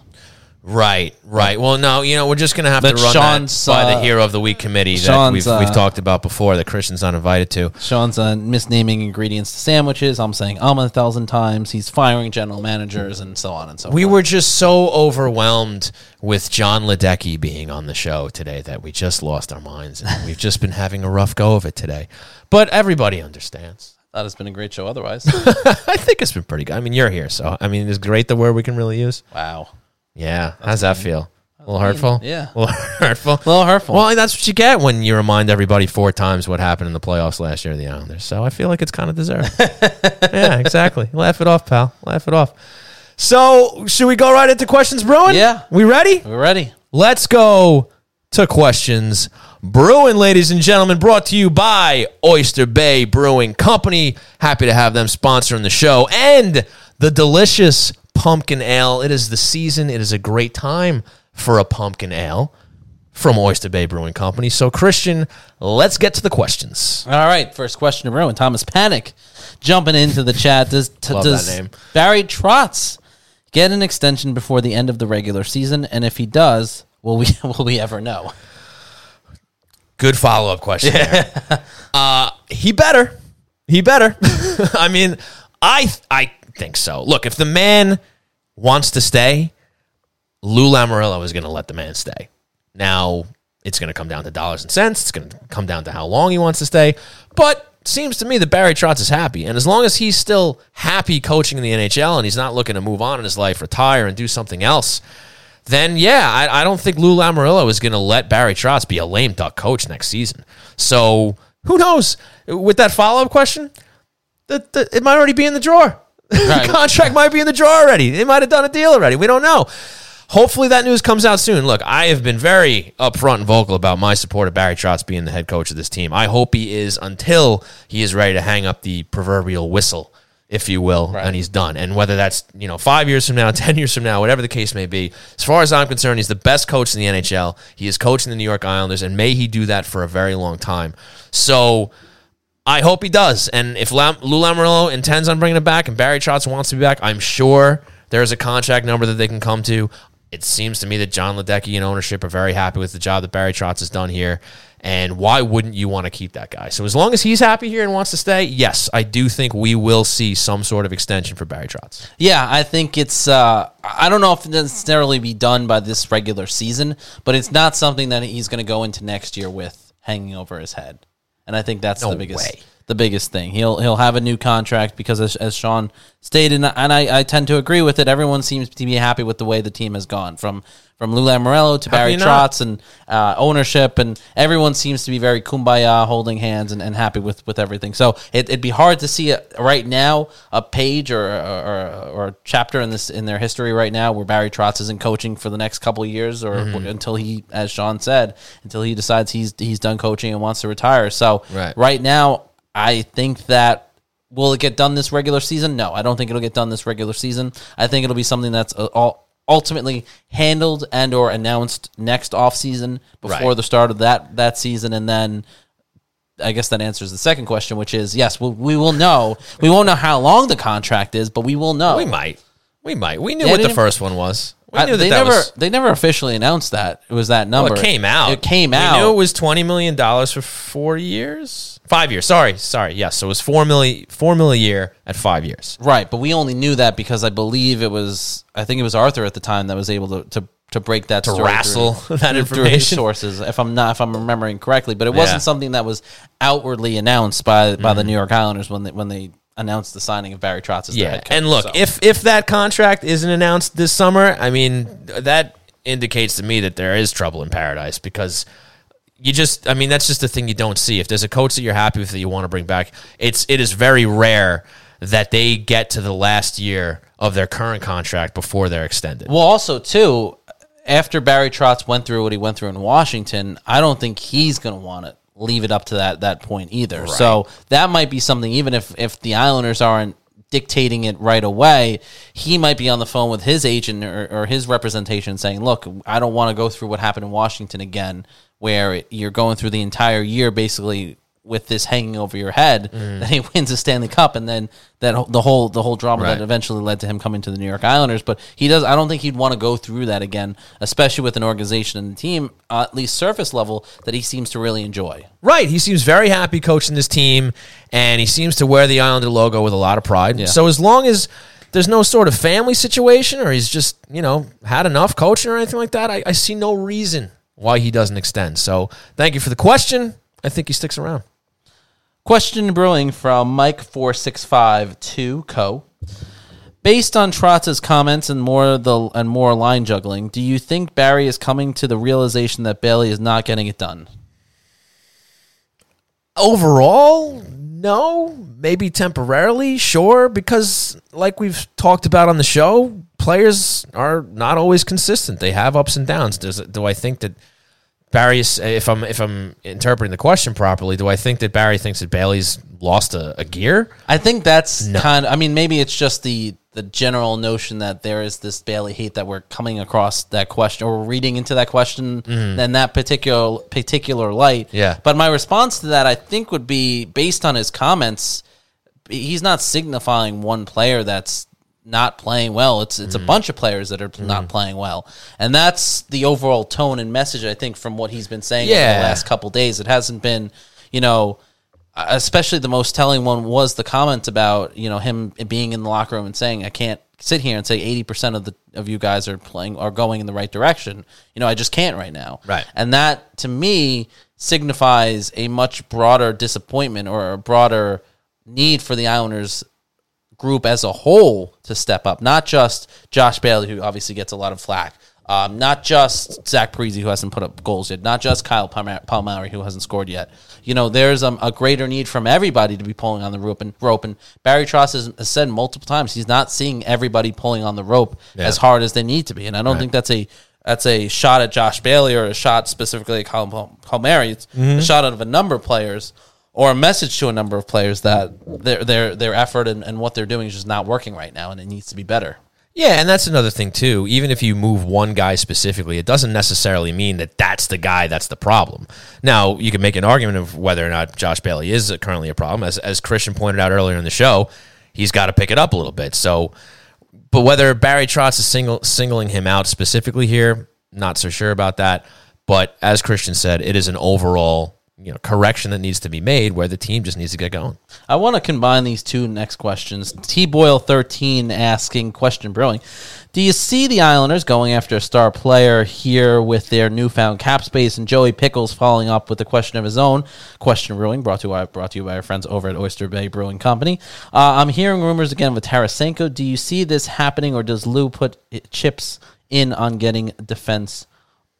Right, right. Well, no, you know, we're just going to have to But run Sean's, that by the uh, Hero of the Week committee that Sean's, we've, uh, we've talked about before that Christian's not invited to. Sean's uh, misnaming ingredients to sandwiches. I'm saying um a thousand times. He's firing general managers and so on and so forth. We forth. were just so overwhelmed with Jon Ledecky being on the show today that we just lost our minds. And we've just been having a rough go of it today. But everybody understands. That has been a great show. Otherwise, I think it's been pretty good. I mean, you're here, so I mean, is great the word we can really use? wow. Yeah. How's that feel? A little hurtful? Yeah. A little hurtful? A little hurtful. Well, that's what you get when you remind everybody four times what happened in the playoffs last year to the Islanders. So I feel like it's kind of deserved. yeah, exactly. Laugh it off, pal. Laugh it off. So, should we go right into questions brewing? Yeah. We ready? We're ready. Let's go to questions brewing, ladies and gentlemen. Brought to you by Oyster Bay Brewing Company. Happy to have them sponsoring the show and the delicious pumpkin ale. It is the season. It is a great time for a pumpkin ale from Oyster Bay Brewing Company. So, Christian, let's get to the questions. All right, first question to Rowan. Thomas Panic jumping into the chat. Does, t- Love does that name. Barry Trotz get an extension before the end of the regular season? And if he does, will we will we ever know? Good follow up question there. uh, he better. He better. I mean, I I think so. Look, if the man wants to stay, Lou Lamoriello is going to let the man stay. Now, it's going to come down to dollars and cents. It's going to come down to how long he wants to stay. But seems to me that Barry Trotz is happy. And as long as he's still happy coaching in the NHL and he's not looking to move on in his life, retire, and do something else, then yeah, I, I don't think Lou Lamoriello is going to let Barry Trotz be a lame duck coach next season. So who knows? With that follow up question, the, the, it might already be in the drawer. Right. the contract might be in the drawer already. They might have done a deal already. We don't know. Hopefully that news comes out soon. Look, I have been very upfront and vocal about my support of Barry Trotz being the head coach of this team. I hope he is until he is ready to hang up the proverbial whistle if you will, and he's done. And whether that's you know five years from now, ten years from now, whatever the case may be, as far as I'm concerned, he's the best coach in the NHL. He is coaching the New York Islanders, and may he do that for a very long time. So. I hope he does. And if Lam- Lou Lamoriello intends on bringing it back and Barry Trotz wants to be back, I'm sure there's a contract number that they can come to. It seems to me that Jon Ledecky and ownership are very happy with the job that Barry Trotz has done here. And why wouldn't you want to keep that guy? So as long as he's happy here and wants to stay, yes, I do think we will see some sort of extension for Barry Trotz. Yeah, I think it's. Uh, I don't know if it necessarily be done by this regular season, but it's not something that he's going to go into next year with hanging over his head. And I think that's No the biggest. way. The biggest thing he'll he'll have a new contract because as, as Sean stated, and I, I tend to agree with it. Everyone seems to be happy with the way the team has gone from from Lou Lamoriello to can Barry? Trotz and uh, ownership, and everyone seems to be very kumbaya, holding hands, and, and happy with, with everything. So it, it'd be hard to see a, right now a page or, or or a chapter in this in their history right now where Barry Trotz isn't coaching for the next couple of years or Mm-hmm. until he, as Sean said, until he decides he's he's done coaching and wants to retire. So Right. right now, I think that. Will it get done this regular season? No, I don't think it'll get done this regular season. I think it'll be something that's uh, all ultimately handled and or announced next off season before Right. the start of that that season, and then I guess that answers the second question, which is yes, we'll, we will know. We won't know how long the contract is, but we will know. We might. We might. We knew They what the first one was. We I- knew that they that never was. they never officially announced that it was that number. Well, it came out. It came We out. knew it was twenty million dollars for four years, five years. Sorry, sorry. Yes, so it was four million, four million a year at five years. Right, but we only knew that because I believe it was I think it was Arthur at the time that was able to to, to break that To wrestle that information. sources. If I'm not if I'm remembering correctly, but it wasn't something that was outwardly announced by by the Mm-hmm. New York Islanders when they when they announced the signing of Barry Trotz as Yeah, head coach. and look, So- if if that contract isn't announced this summer, I mean that indicates to me that there is trouble in paradise because you just, I mean, that's just the thing you don't see. If there's a coach that you're happy with that you want to bring back, it's it is very rare that they get to the last year of their current contract before they're extended. Well, also too, after Barry Trotz went through what he went through in Washington, I don't think he's going to want to leave it up to that that point either. So that might be something. Even if if the Islanders aren't dictating it right away, he might be on the phone with his agent or, or his representation saying, "Look, I don't want to go through what happened in Washington again, where you're going through the entire year basically." With this hanging over your head, Mm. then he wins a Stanley Cup, and then that the whole the whole drama Right. that eventually led to him coming to the New York Islanders. But he does. I don't think he'd want to go through that again, especially with an organization and team, uh, at least surface level, that he seems to really enjoy. Right. He seems very happy coaching this team, and he seems to wear the Islander logo with a lot of pride. Yeah. So as long as there's no sort of family situation, or he's just you know had enough coaching or anything like that, I, I see no reason why he doesn't extend. So thank you for the question. I think he sticks around. Question brewing from Mike four six five two co. Based on Trotz's comments and more the and more line juggling, do you think Barry is coming to the realization that Bailey is not getting it done? Overall, no. Maybe temporarily, sure, because like we've talked about on the show, players are not always consistent. They have ups and downs. Does do I think that Barry is uh, if I'm if I'm interpreting the question properly, do I think that Barry thinks that Bailey's lost a, a gear? I think that's kind of. I mean, maybe it's just the the general notion that there is this Bailey hate that we're coming across that question or we're reading into that question mm-hmm. in that particular particular light. Yeah. But my response to that, I think, would be based on his comments. He's not signifying one player that's not playing well. It's it's a mm-hmm. bunch of players that are not mm-hmm. playing well, and that's the overall tone and message. I think from what he's been saying over the last couple days, it hasn't been, you know, uh, especially the most telling one was the comment about you know him being in the locker room and saying I can't sit here and say 80% of the of you guys are playing are going in the right direction. You know, I just can't right now. Right. And that to me signifies a much broader disappointment or a broader need for the Islanders group as a whole to step up, not just Josh Bailey, who obviously gets a lot of flack, um, not just Zach Parise, who hasn't put up goals yet, not just Kyle Palmieri, who hasn't scored yet. You know, there's um, a greater need from everybody to be pulling on the rope. And, rope. and Barry Trotz has, has said multiple times he's not seeing everybody pulling on the rope as hard as they need to be. And I don't think that's a that's a shot at Josh Bailey or a shot specifically at Kyle Pal- Palmieri. It's a shot out of a number of players or a message to a number of players that their their their effort and, and what they're doing is just not working right now, and it needs to be better. Yeah, and that's another thing too. Even if you move one guy specifically, it doesn't necessarily mean that that's the guy that's the problem. Now, you can make an argument of whether or not Josh Bailey is currently a problem. As as Christian pointed out earlier in the show, he's got to pick it up a little bit. So, but whether Barry Trotz is single, singling him out specifically here, not so sure about that. But as Christian said, it is an overall you know correction that needs to be made where the team just needs to get going. I want to combine these two next questions. T Boyle thirteen asking question brewing. Do you see the Islanders going after a star player here with their newfound cap space and Joey Pickles following up with a question of his own? Question brewing brought to you, brought to you by our friends over at Oyster Bay Brewing Company. Uh, I'm hearing rumors again with Tarasenko. Do you see this happening, or does Lou put chips in on getting defense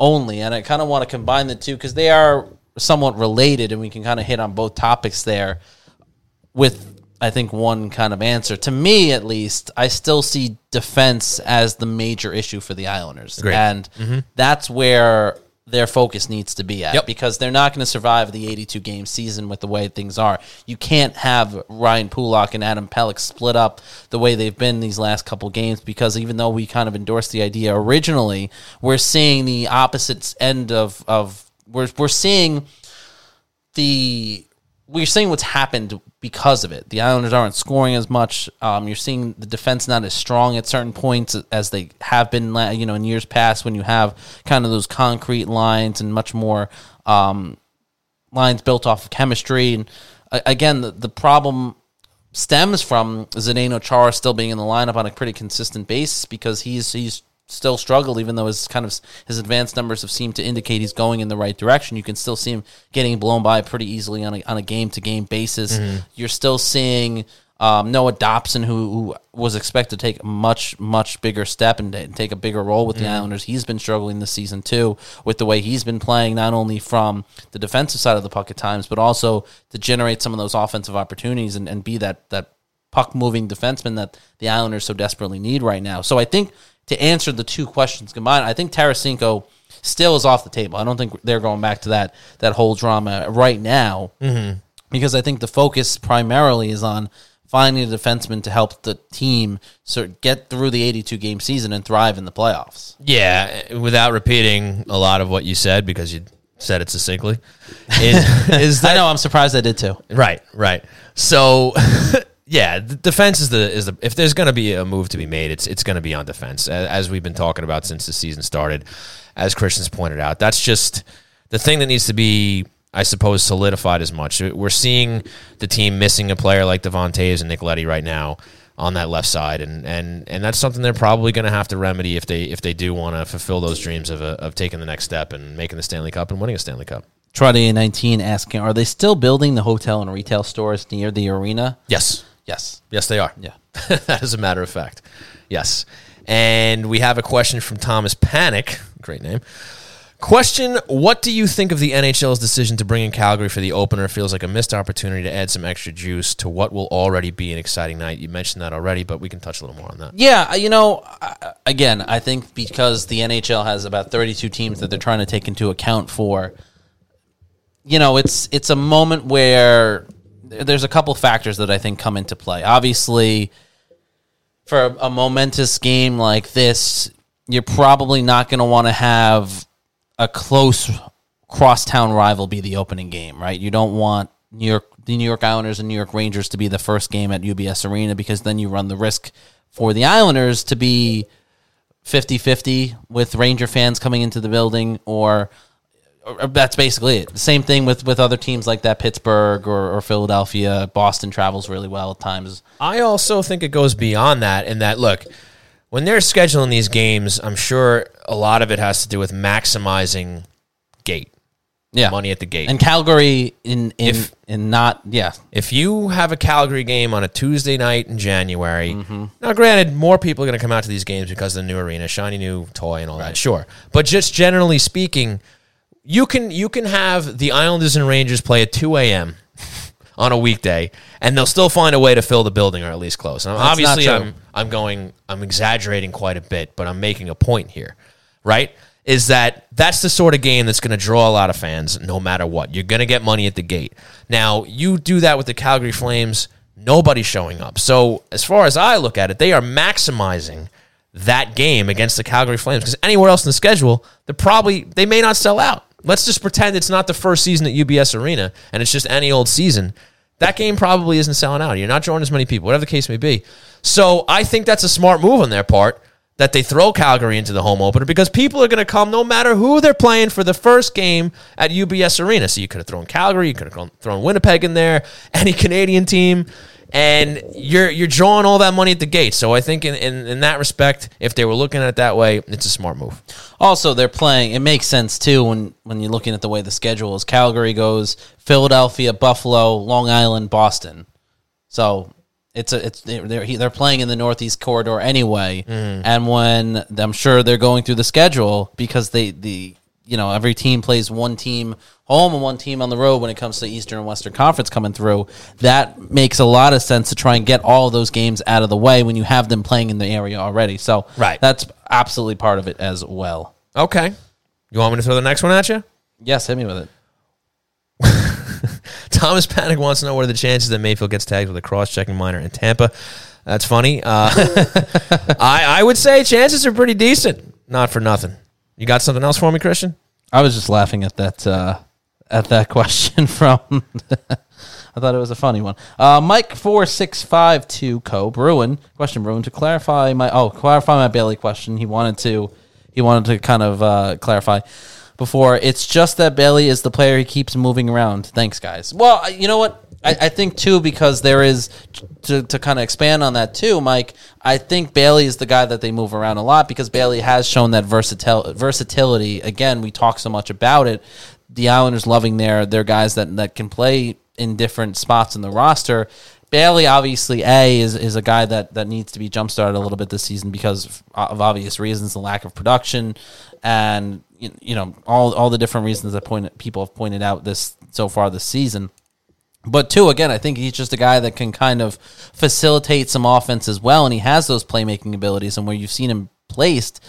only? And I kind of want to combine the two because they are somewhat related, and we can kind of hit on both topics there with I think one kind of answer. To me, at least, I still see defense as the major issue for the Islanders, Agreed. and mm-hmm. that's where their focus needs to be at Yep. because they're not going to survive the 82 game season with the way things are. You can't have Ryan Pulock and Adam Pelech split up the way they've been these last couple games because even though we kind of endorsed the idea originally, we're seeing the opposite end of of we're we're seeing the we're seeing what's happened because of it. The Islanders aren't scoring as much. Um, you're seeing the defense not as strong at certain points as they have been, you know, in years past when you have kind of those concrete lines and much more um, lines built off of chemistry. And uh, again, the, the problem stems from Zdeno Chara still being in the lineup on a pretty consistent basis because he's he's still struggled even though his kind of his advanced numbers have seemed to indicate he's going in the right direction you can still see him getting blown by pretty easily on a, on a game to game basis you're still seeing um, Noah Dobson, who, who was expected to take a much, much bigger step and, and take a bigger role with the Islanders, he's been struggling this season too with the way he's been playing, not only from the defensive side of the puck at times, but also to generate some of those offensive opportunities and, and be that that puck moving defenseman that the Islanders so desperately need right now. So I think to answer the two questions combined, I think Tarasenko still is off the table. I don't think they're going back to that that whole drama right now Mm-hmm. because I think the focus primarily is on finding a defenseman to help the team sort of get through the 82 game season and thrive in the playoffs. Yeah, without repeating a lot of what you said because you said it succinctly, is, is that I know I'm surprised I did too. Right, right. So, yeah, the defense is the is the if there's going to be a move to be made, it's it's going to be on defense, as we've been talking about since the season started. As Christian's pointed out, that's just the thing that needs to be, I suppose, solidified as much. We're seeing the team missing a player like Devon Toews and Nick Leddy right now on that left side, and and and that's something they're probably going to have to remedy if they if they do want to fulfill those dreams of a, of taking the next step and making the Stanley Cup and winning a Stanley Cup. Trotter 19 asking, are they still building the hotel and retail stores near the arena? Yes, Yes. Yes, they are. Yeah. that is a matter of fact. Yes. And we have a question from Thomas Panic. Great name. Question What do you think of the NHL's decision to bring in Calgary for the opener? Feels like a missed opportunity to add some extra juice to what will already be an exciting night. You mentioned that already, but we can touch a little more on that. Yeah, uh, you know, again, I think because the NHL has about 32 teams that they're trying to take into account for, you know, it's it's a moment where there's a couple factors that I think come into play. Obviously, for a, a momentous game like this, you're probably not going to want to have a close crosstown rival be the opening game, right? You don't want New York, the New York Islanders and New York Rangers to be the first game at UBS Arena because then you run the risk for the Islanders to be 50-50 with Ranger fans coming into the building or that's basically it. Same thing with, with other teams like that, Pittsburgh or, or Philadelphia. Boston travels really well at times. I also think it goes beyond that in that look, when they're scheduling these games, I'm sure a lot of it has to do with maximizing gate. Yeah, Money at the gate. And Calgary in in If- in not yeah If you have a Calgary game on a Tuesday night in January, Mm-hmm. now granted, more people are going to come out to these games because of the new arena, shiny new toy, and all that. Sure, but just generally speaking, you can you can have the Islanders and Rangers play at two a.m. on a weekday, and they'll still find a way to fill the building or at least close. And obviously. I'm I'm going I'm exaggerating quite a bit, but I'm making a point here, right? is that that's the sort of game that's going to draw a lot of fans no matter what. You're going to get money at the gate. Now, you do that with the Calgary Flames, nobody's showing up. So, as far as I look at it, they are maximizing that game against the Calgary Flames because anywhere else in the schedule, they're probably they may not sell out. Let's just pretend it's not the first season at UBS Arena and it's just any old season. That game probably isn't selling out. You're not drawing as many people, whatever the case may be. So I think that's a smart move on their part that they throw Calgary into the home opener because people are going to come no matter who they're playing for the first game at UBS Arena. So you could have thrown Calgary, you could have thrown Winnipeg in there, any Canadian team, and you're you're drawing all that money at the gate. So I think in, in, in that respect, if they were looking at it that way, it's a smart move. Also, they're playing. It makes sense too when when you're looking at the way the schedule is. Calgary goes Philadelphia, Buffalo, Long Island, Boston. So it's a it's they're they're playing in the Northeast corridor anyway, mm-hmm. and when I'm sure they're going through the schedule because they the you know every team plays one team home and one team on the road when it comes to Eastern and Western Conference coming through. That makes a lot of sense to try and get all of those games out of the way when you have them playing in the area already. So Right. that's absolutely part of it as well. Okay, you want me to throw the next one at you? Yes, hit me with it. Thomas Panic wants to know what are the chances that Mayfield gets tagged with a cross-checking minor in Tampa. That's funny. Uh, I I would say chances are pretty decent. Not for nothing. You got something else for me, Christian? I was just laughing at that uh, at that question from. I thought it was a funny one. Uh, Mike four six five two co Bruin question Bruin to clarify my oh clarify my Bailey question. He wanted to he wanted to kind of uh, clarify before. It's just that Bailey is the player he keeps moving around. Thanks, guys. Well, you know what. I, I think too because there is to, to kind of expand on that too, Mike. I think Bailey is the guy that they move around a lot because Bailey has shown that versatil- versatility. Again, we talk so much about it. The Islanders loving their their guys that that can play in different spots in the roster. Bailey, obviously, a is, is a guy that, that needs to be jump started a little bit this season because of, obvious reasons, the lack of production, and you you know all all the different reasons that point people have pointed out this so far this season. But two, again, I think he's just a guy that can kind of facilitate some offense as well, and he has those playmaking abilities. And where you've seen him placed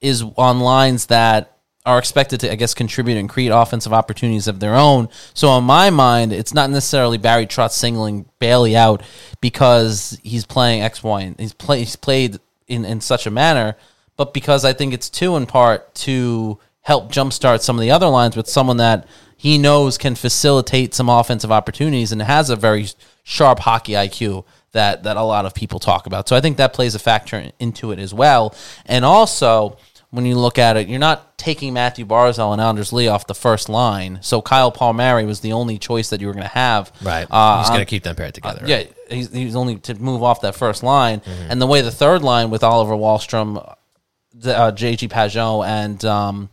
is on lines that are expected to, I guess, contribute and create offensive opportunities of their own. So, in my mind, it's not necessarily Barry Trotz singling Bailey out because he's playing X, Y, and he's, play, he's played in, in such a manner, but because I think it's two in part to help jumpstart some of the other lines with someone that he knows can facilitate some offensive opportunities and has a very sharp hockey IQ that that a lot of people talk about. So I think that plays a factor into it as well. And also, when you look at it, you're not taking Matthew Barzal and Anders Lee off the first line. So Kyle Palmieri was the only choice that you were going to have. Right. Uh, He's going to keep them paired together. right? yeah, he's, he's only to move off that first line, Mm-hmm. and the way the third line with Oliver Wahlstrom, the, uh, JG Pageau, and um,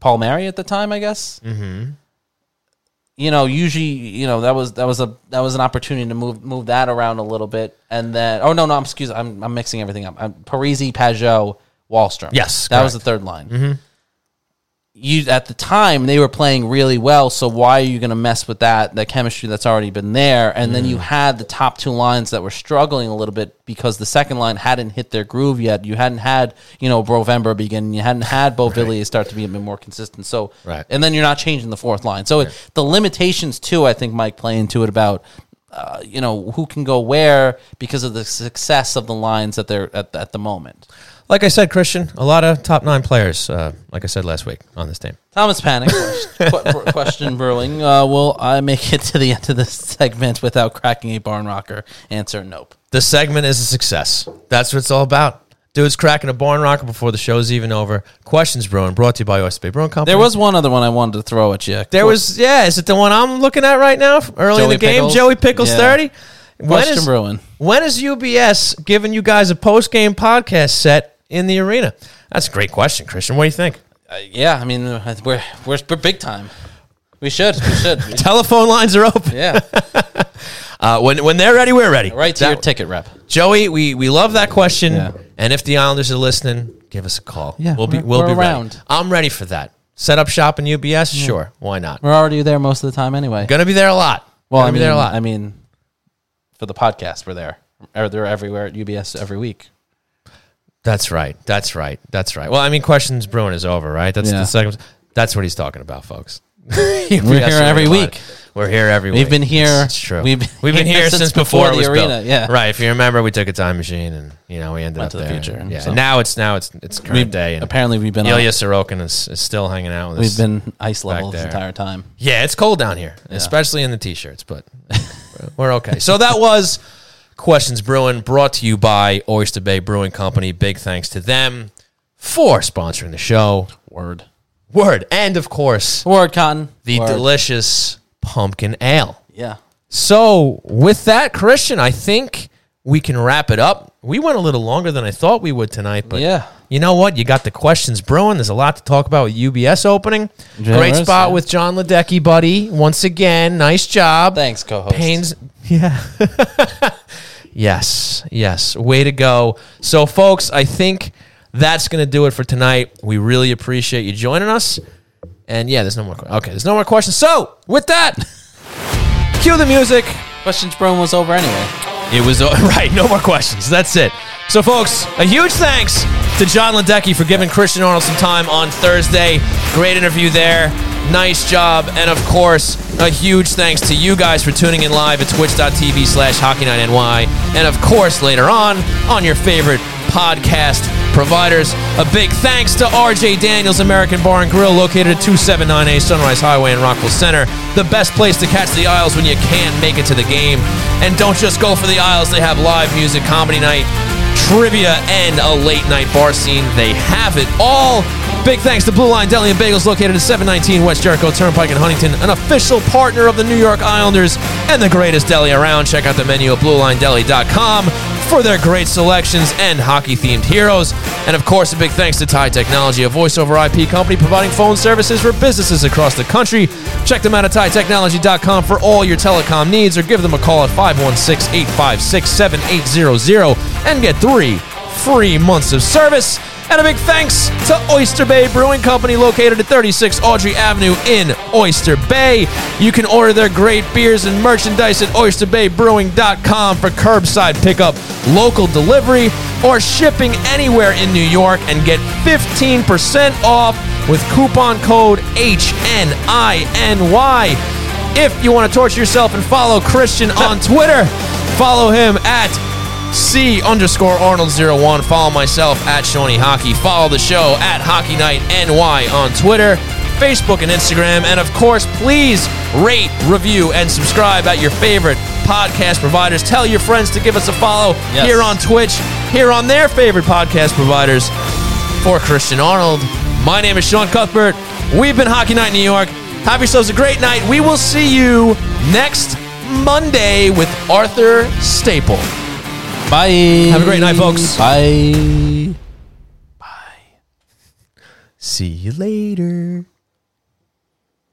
Palmieri at the time, I guess. Mm-hmm. You know, usually, you know that was that was a that was an opportunity to move move that around a little bit, and then oh no no I'm excuse I'm I'm mixing everything up. I'm Parise Pageau Wahlstrom. Yes, that was the third line. Mm-hmm. You at the time they were playing really well, so why are you going to mess with that that chemistry that's already been there? And then Mm. you had the top two lines that were struggling a little bit because the second line hadn't hit their groove yet. You hadn't had you know Brovember begin, you hadn't had Beauvillier start to be a bit more consistent. So Right. and then you're not changing the fourth line. So it, the limitations too, I think Mike play into it about uh, you know who can go where because of the success of the lines that they're at, at the moment. Like I said, Christian, a lot of top nine players, uh, like I said last week, on this team. Thomas Panic qu- question brewing. Uh, will I make it to the end of this segment without cracking a barn rocker? Answer: Nope. The segment is a success. That's what it's all about. Dude's cracking a barn rocker before the show's even over. Questions Brewing, brought to you by Oyster Bay Brewing Company. There was one other one I wanted to throw at you. There was, yeah. Is it the one I'm looking at right now? Early in the game, Pickles? Joey Pickles Yeah. thirty. Question is, brewing. when is UBS giving you guys a post game podcast set in the arena? That's a great question, Christian. What do you think? Uh, yeah, I mean uh, we're, we're we're big time. We should. We should. Telephone lines are open. yeah. Uh, when when they're ready, we're ready. Right to That- your ticket rep. Joey, we, we love that question. Yeah. And if the Islanders are listening, give us a call. Yeah, we'll be we'll be around. ready. I'm ready for that. Set up shop in UBS, sure. Why not? We're already there most of the time anyway. Gonna be there a lot. Well, Gonna I mean, there a lot. I mean, for the podcast, we're there. They're everywhere at UBS every week. That's right. That's right. That's right. Well, I mean, questions brewing is over, right? That's Yeah. the second. That's what he's talking about, folks. We're here every week. We're here every week. We've been here- It's, true. we've We've, been been here since before, it was the built. arena, yeah. Right. If you remember, we took a time machine and you know we ended Went up to the there. future, Yeah. so- And now it's now it's it's current We've- day. And apparently we've been Ilya Sorokin is, is still hanging out with We've been ice level this there. entire time. Yeah, it's cold down here, especially in the t-shirts, but we're okay. So that was Questions Brewing brought to you by Oyster Bay Brewing Company. Big thanks to them for sponsoring the show. Word. Word. And of course, Word, Cotton. the Word. delicious pumpkin ale. Yeah. So, with that, Christian, I think we can wrap it up. We went a little longer than I thought we would tonight, but Yeah. you know what? You got the questions brewing. There's a lot to talk about with UBS opening. Yeah, Great spot yeah. with Jon Ledecky, buddy. Once again, nice job. Thanks, co-host. Pains. Yeah. yes. Yes. Way to go. So, folks, I think that's going to do it for tonight. We really appreciate you joining us. And yeah, there's no more. Okay, there's no more questions. So, with that, cue the music. Questions Brome was over anyway. It was right. No more questions. That's it. So, folks, a huge thanks to Jon Ledecky for giving Christian Arnold some time on Thursday. Great interview there. Nice job. And of course, a huge thanks to you guys for tuning in live at twitch.tv slash hockey night NY. And of course, later on, on your favorite podcast providers. A big thanks to RJ Daniels American Bar and Grill located at 279A Sunrise Highway in Rockville Centre. The best place to catch the Isles when you can't make it to the game. And don't just go for the Isles, they have live music, comedy night, trivia, and a late night bar scene. They have it all. Big thanks to Blue Line Deli and Bagels located at 719 West Jericho Turnpike in Huntington, an official partner of the New York Islanders and the greatest deli around. Check out the menu at BlueLineDeli.com for their great selections and hockey-themed heroes. And of course, a big thanks to Tie Technology, a voice over IP company providing phone services for businesses across the country. Check them out at TieTechnology.com for all your telecom needs or give them a call at 516-856-7800 and get three free months of service. And a big thanks to Oyster Bay Brewing Company, located at 36 Audrey Avenue in Oyster Bay. You can order their great beers and merchandise at oysterbaybrewing.com for curbside pickup, local delivery, or shipping anywhere in New York and get 15% off with coupon code HNINY. If you want to torture yourself and follow Christian on Twitter, follow him at C underscore Arnold 01. Follow myself at Shawnee Hockey. Follow the show at Hockey Night NY on Twitter, Facebook, and Instagram. And of course, please rate, review, and subscribe at your favorite podcast providers. Tell your friends to give us a follow Yes. here on Twitch, here on their favorite podcast providers. For Christian Arnold, my name is Sean Cuthbert. We've been Hockey Night New York. Have yourselves a great night. We will see you next Monday with Arthur Staple. Bye. Have a great night, folks. Bye. Bye. See you later.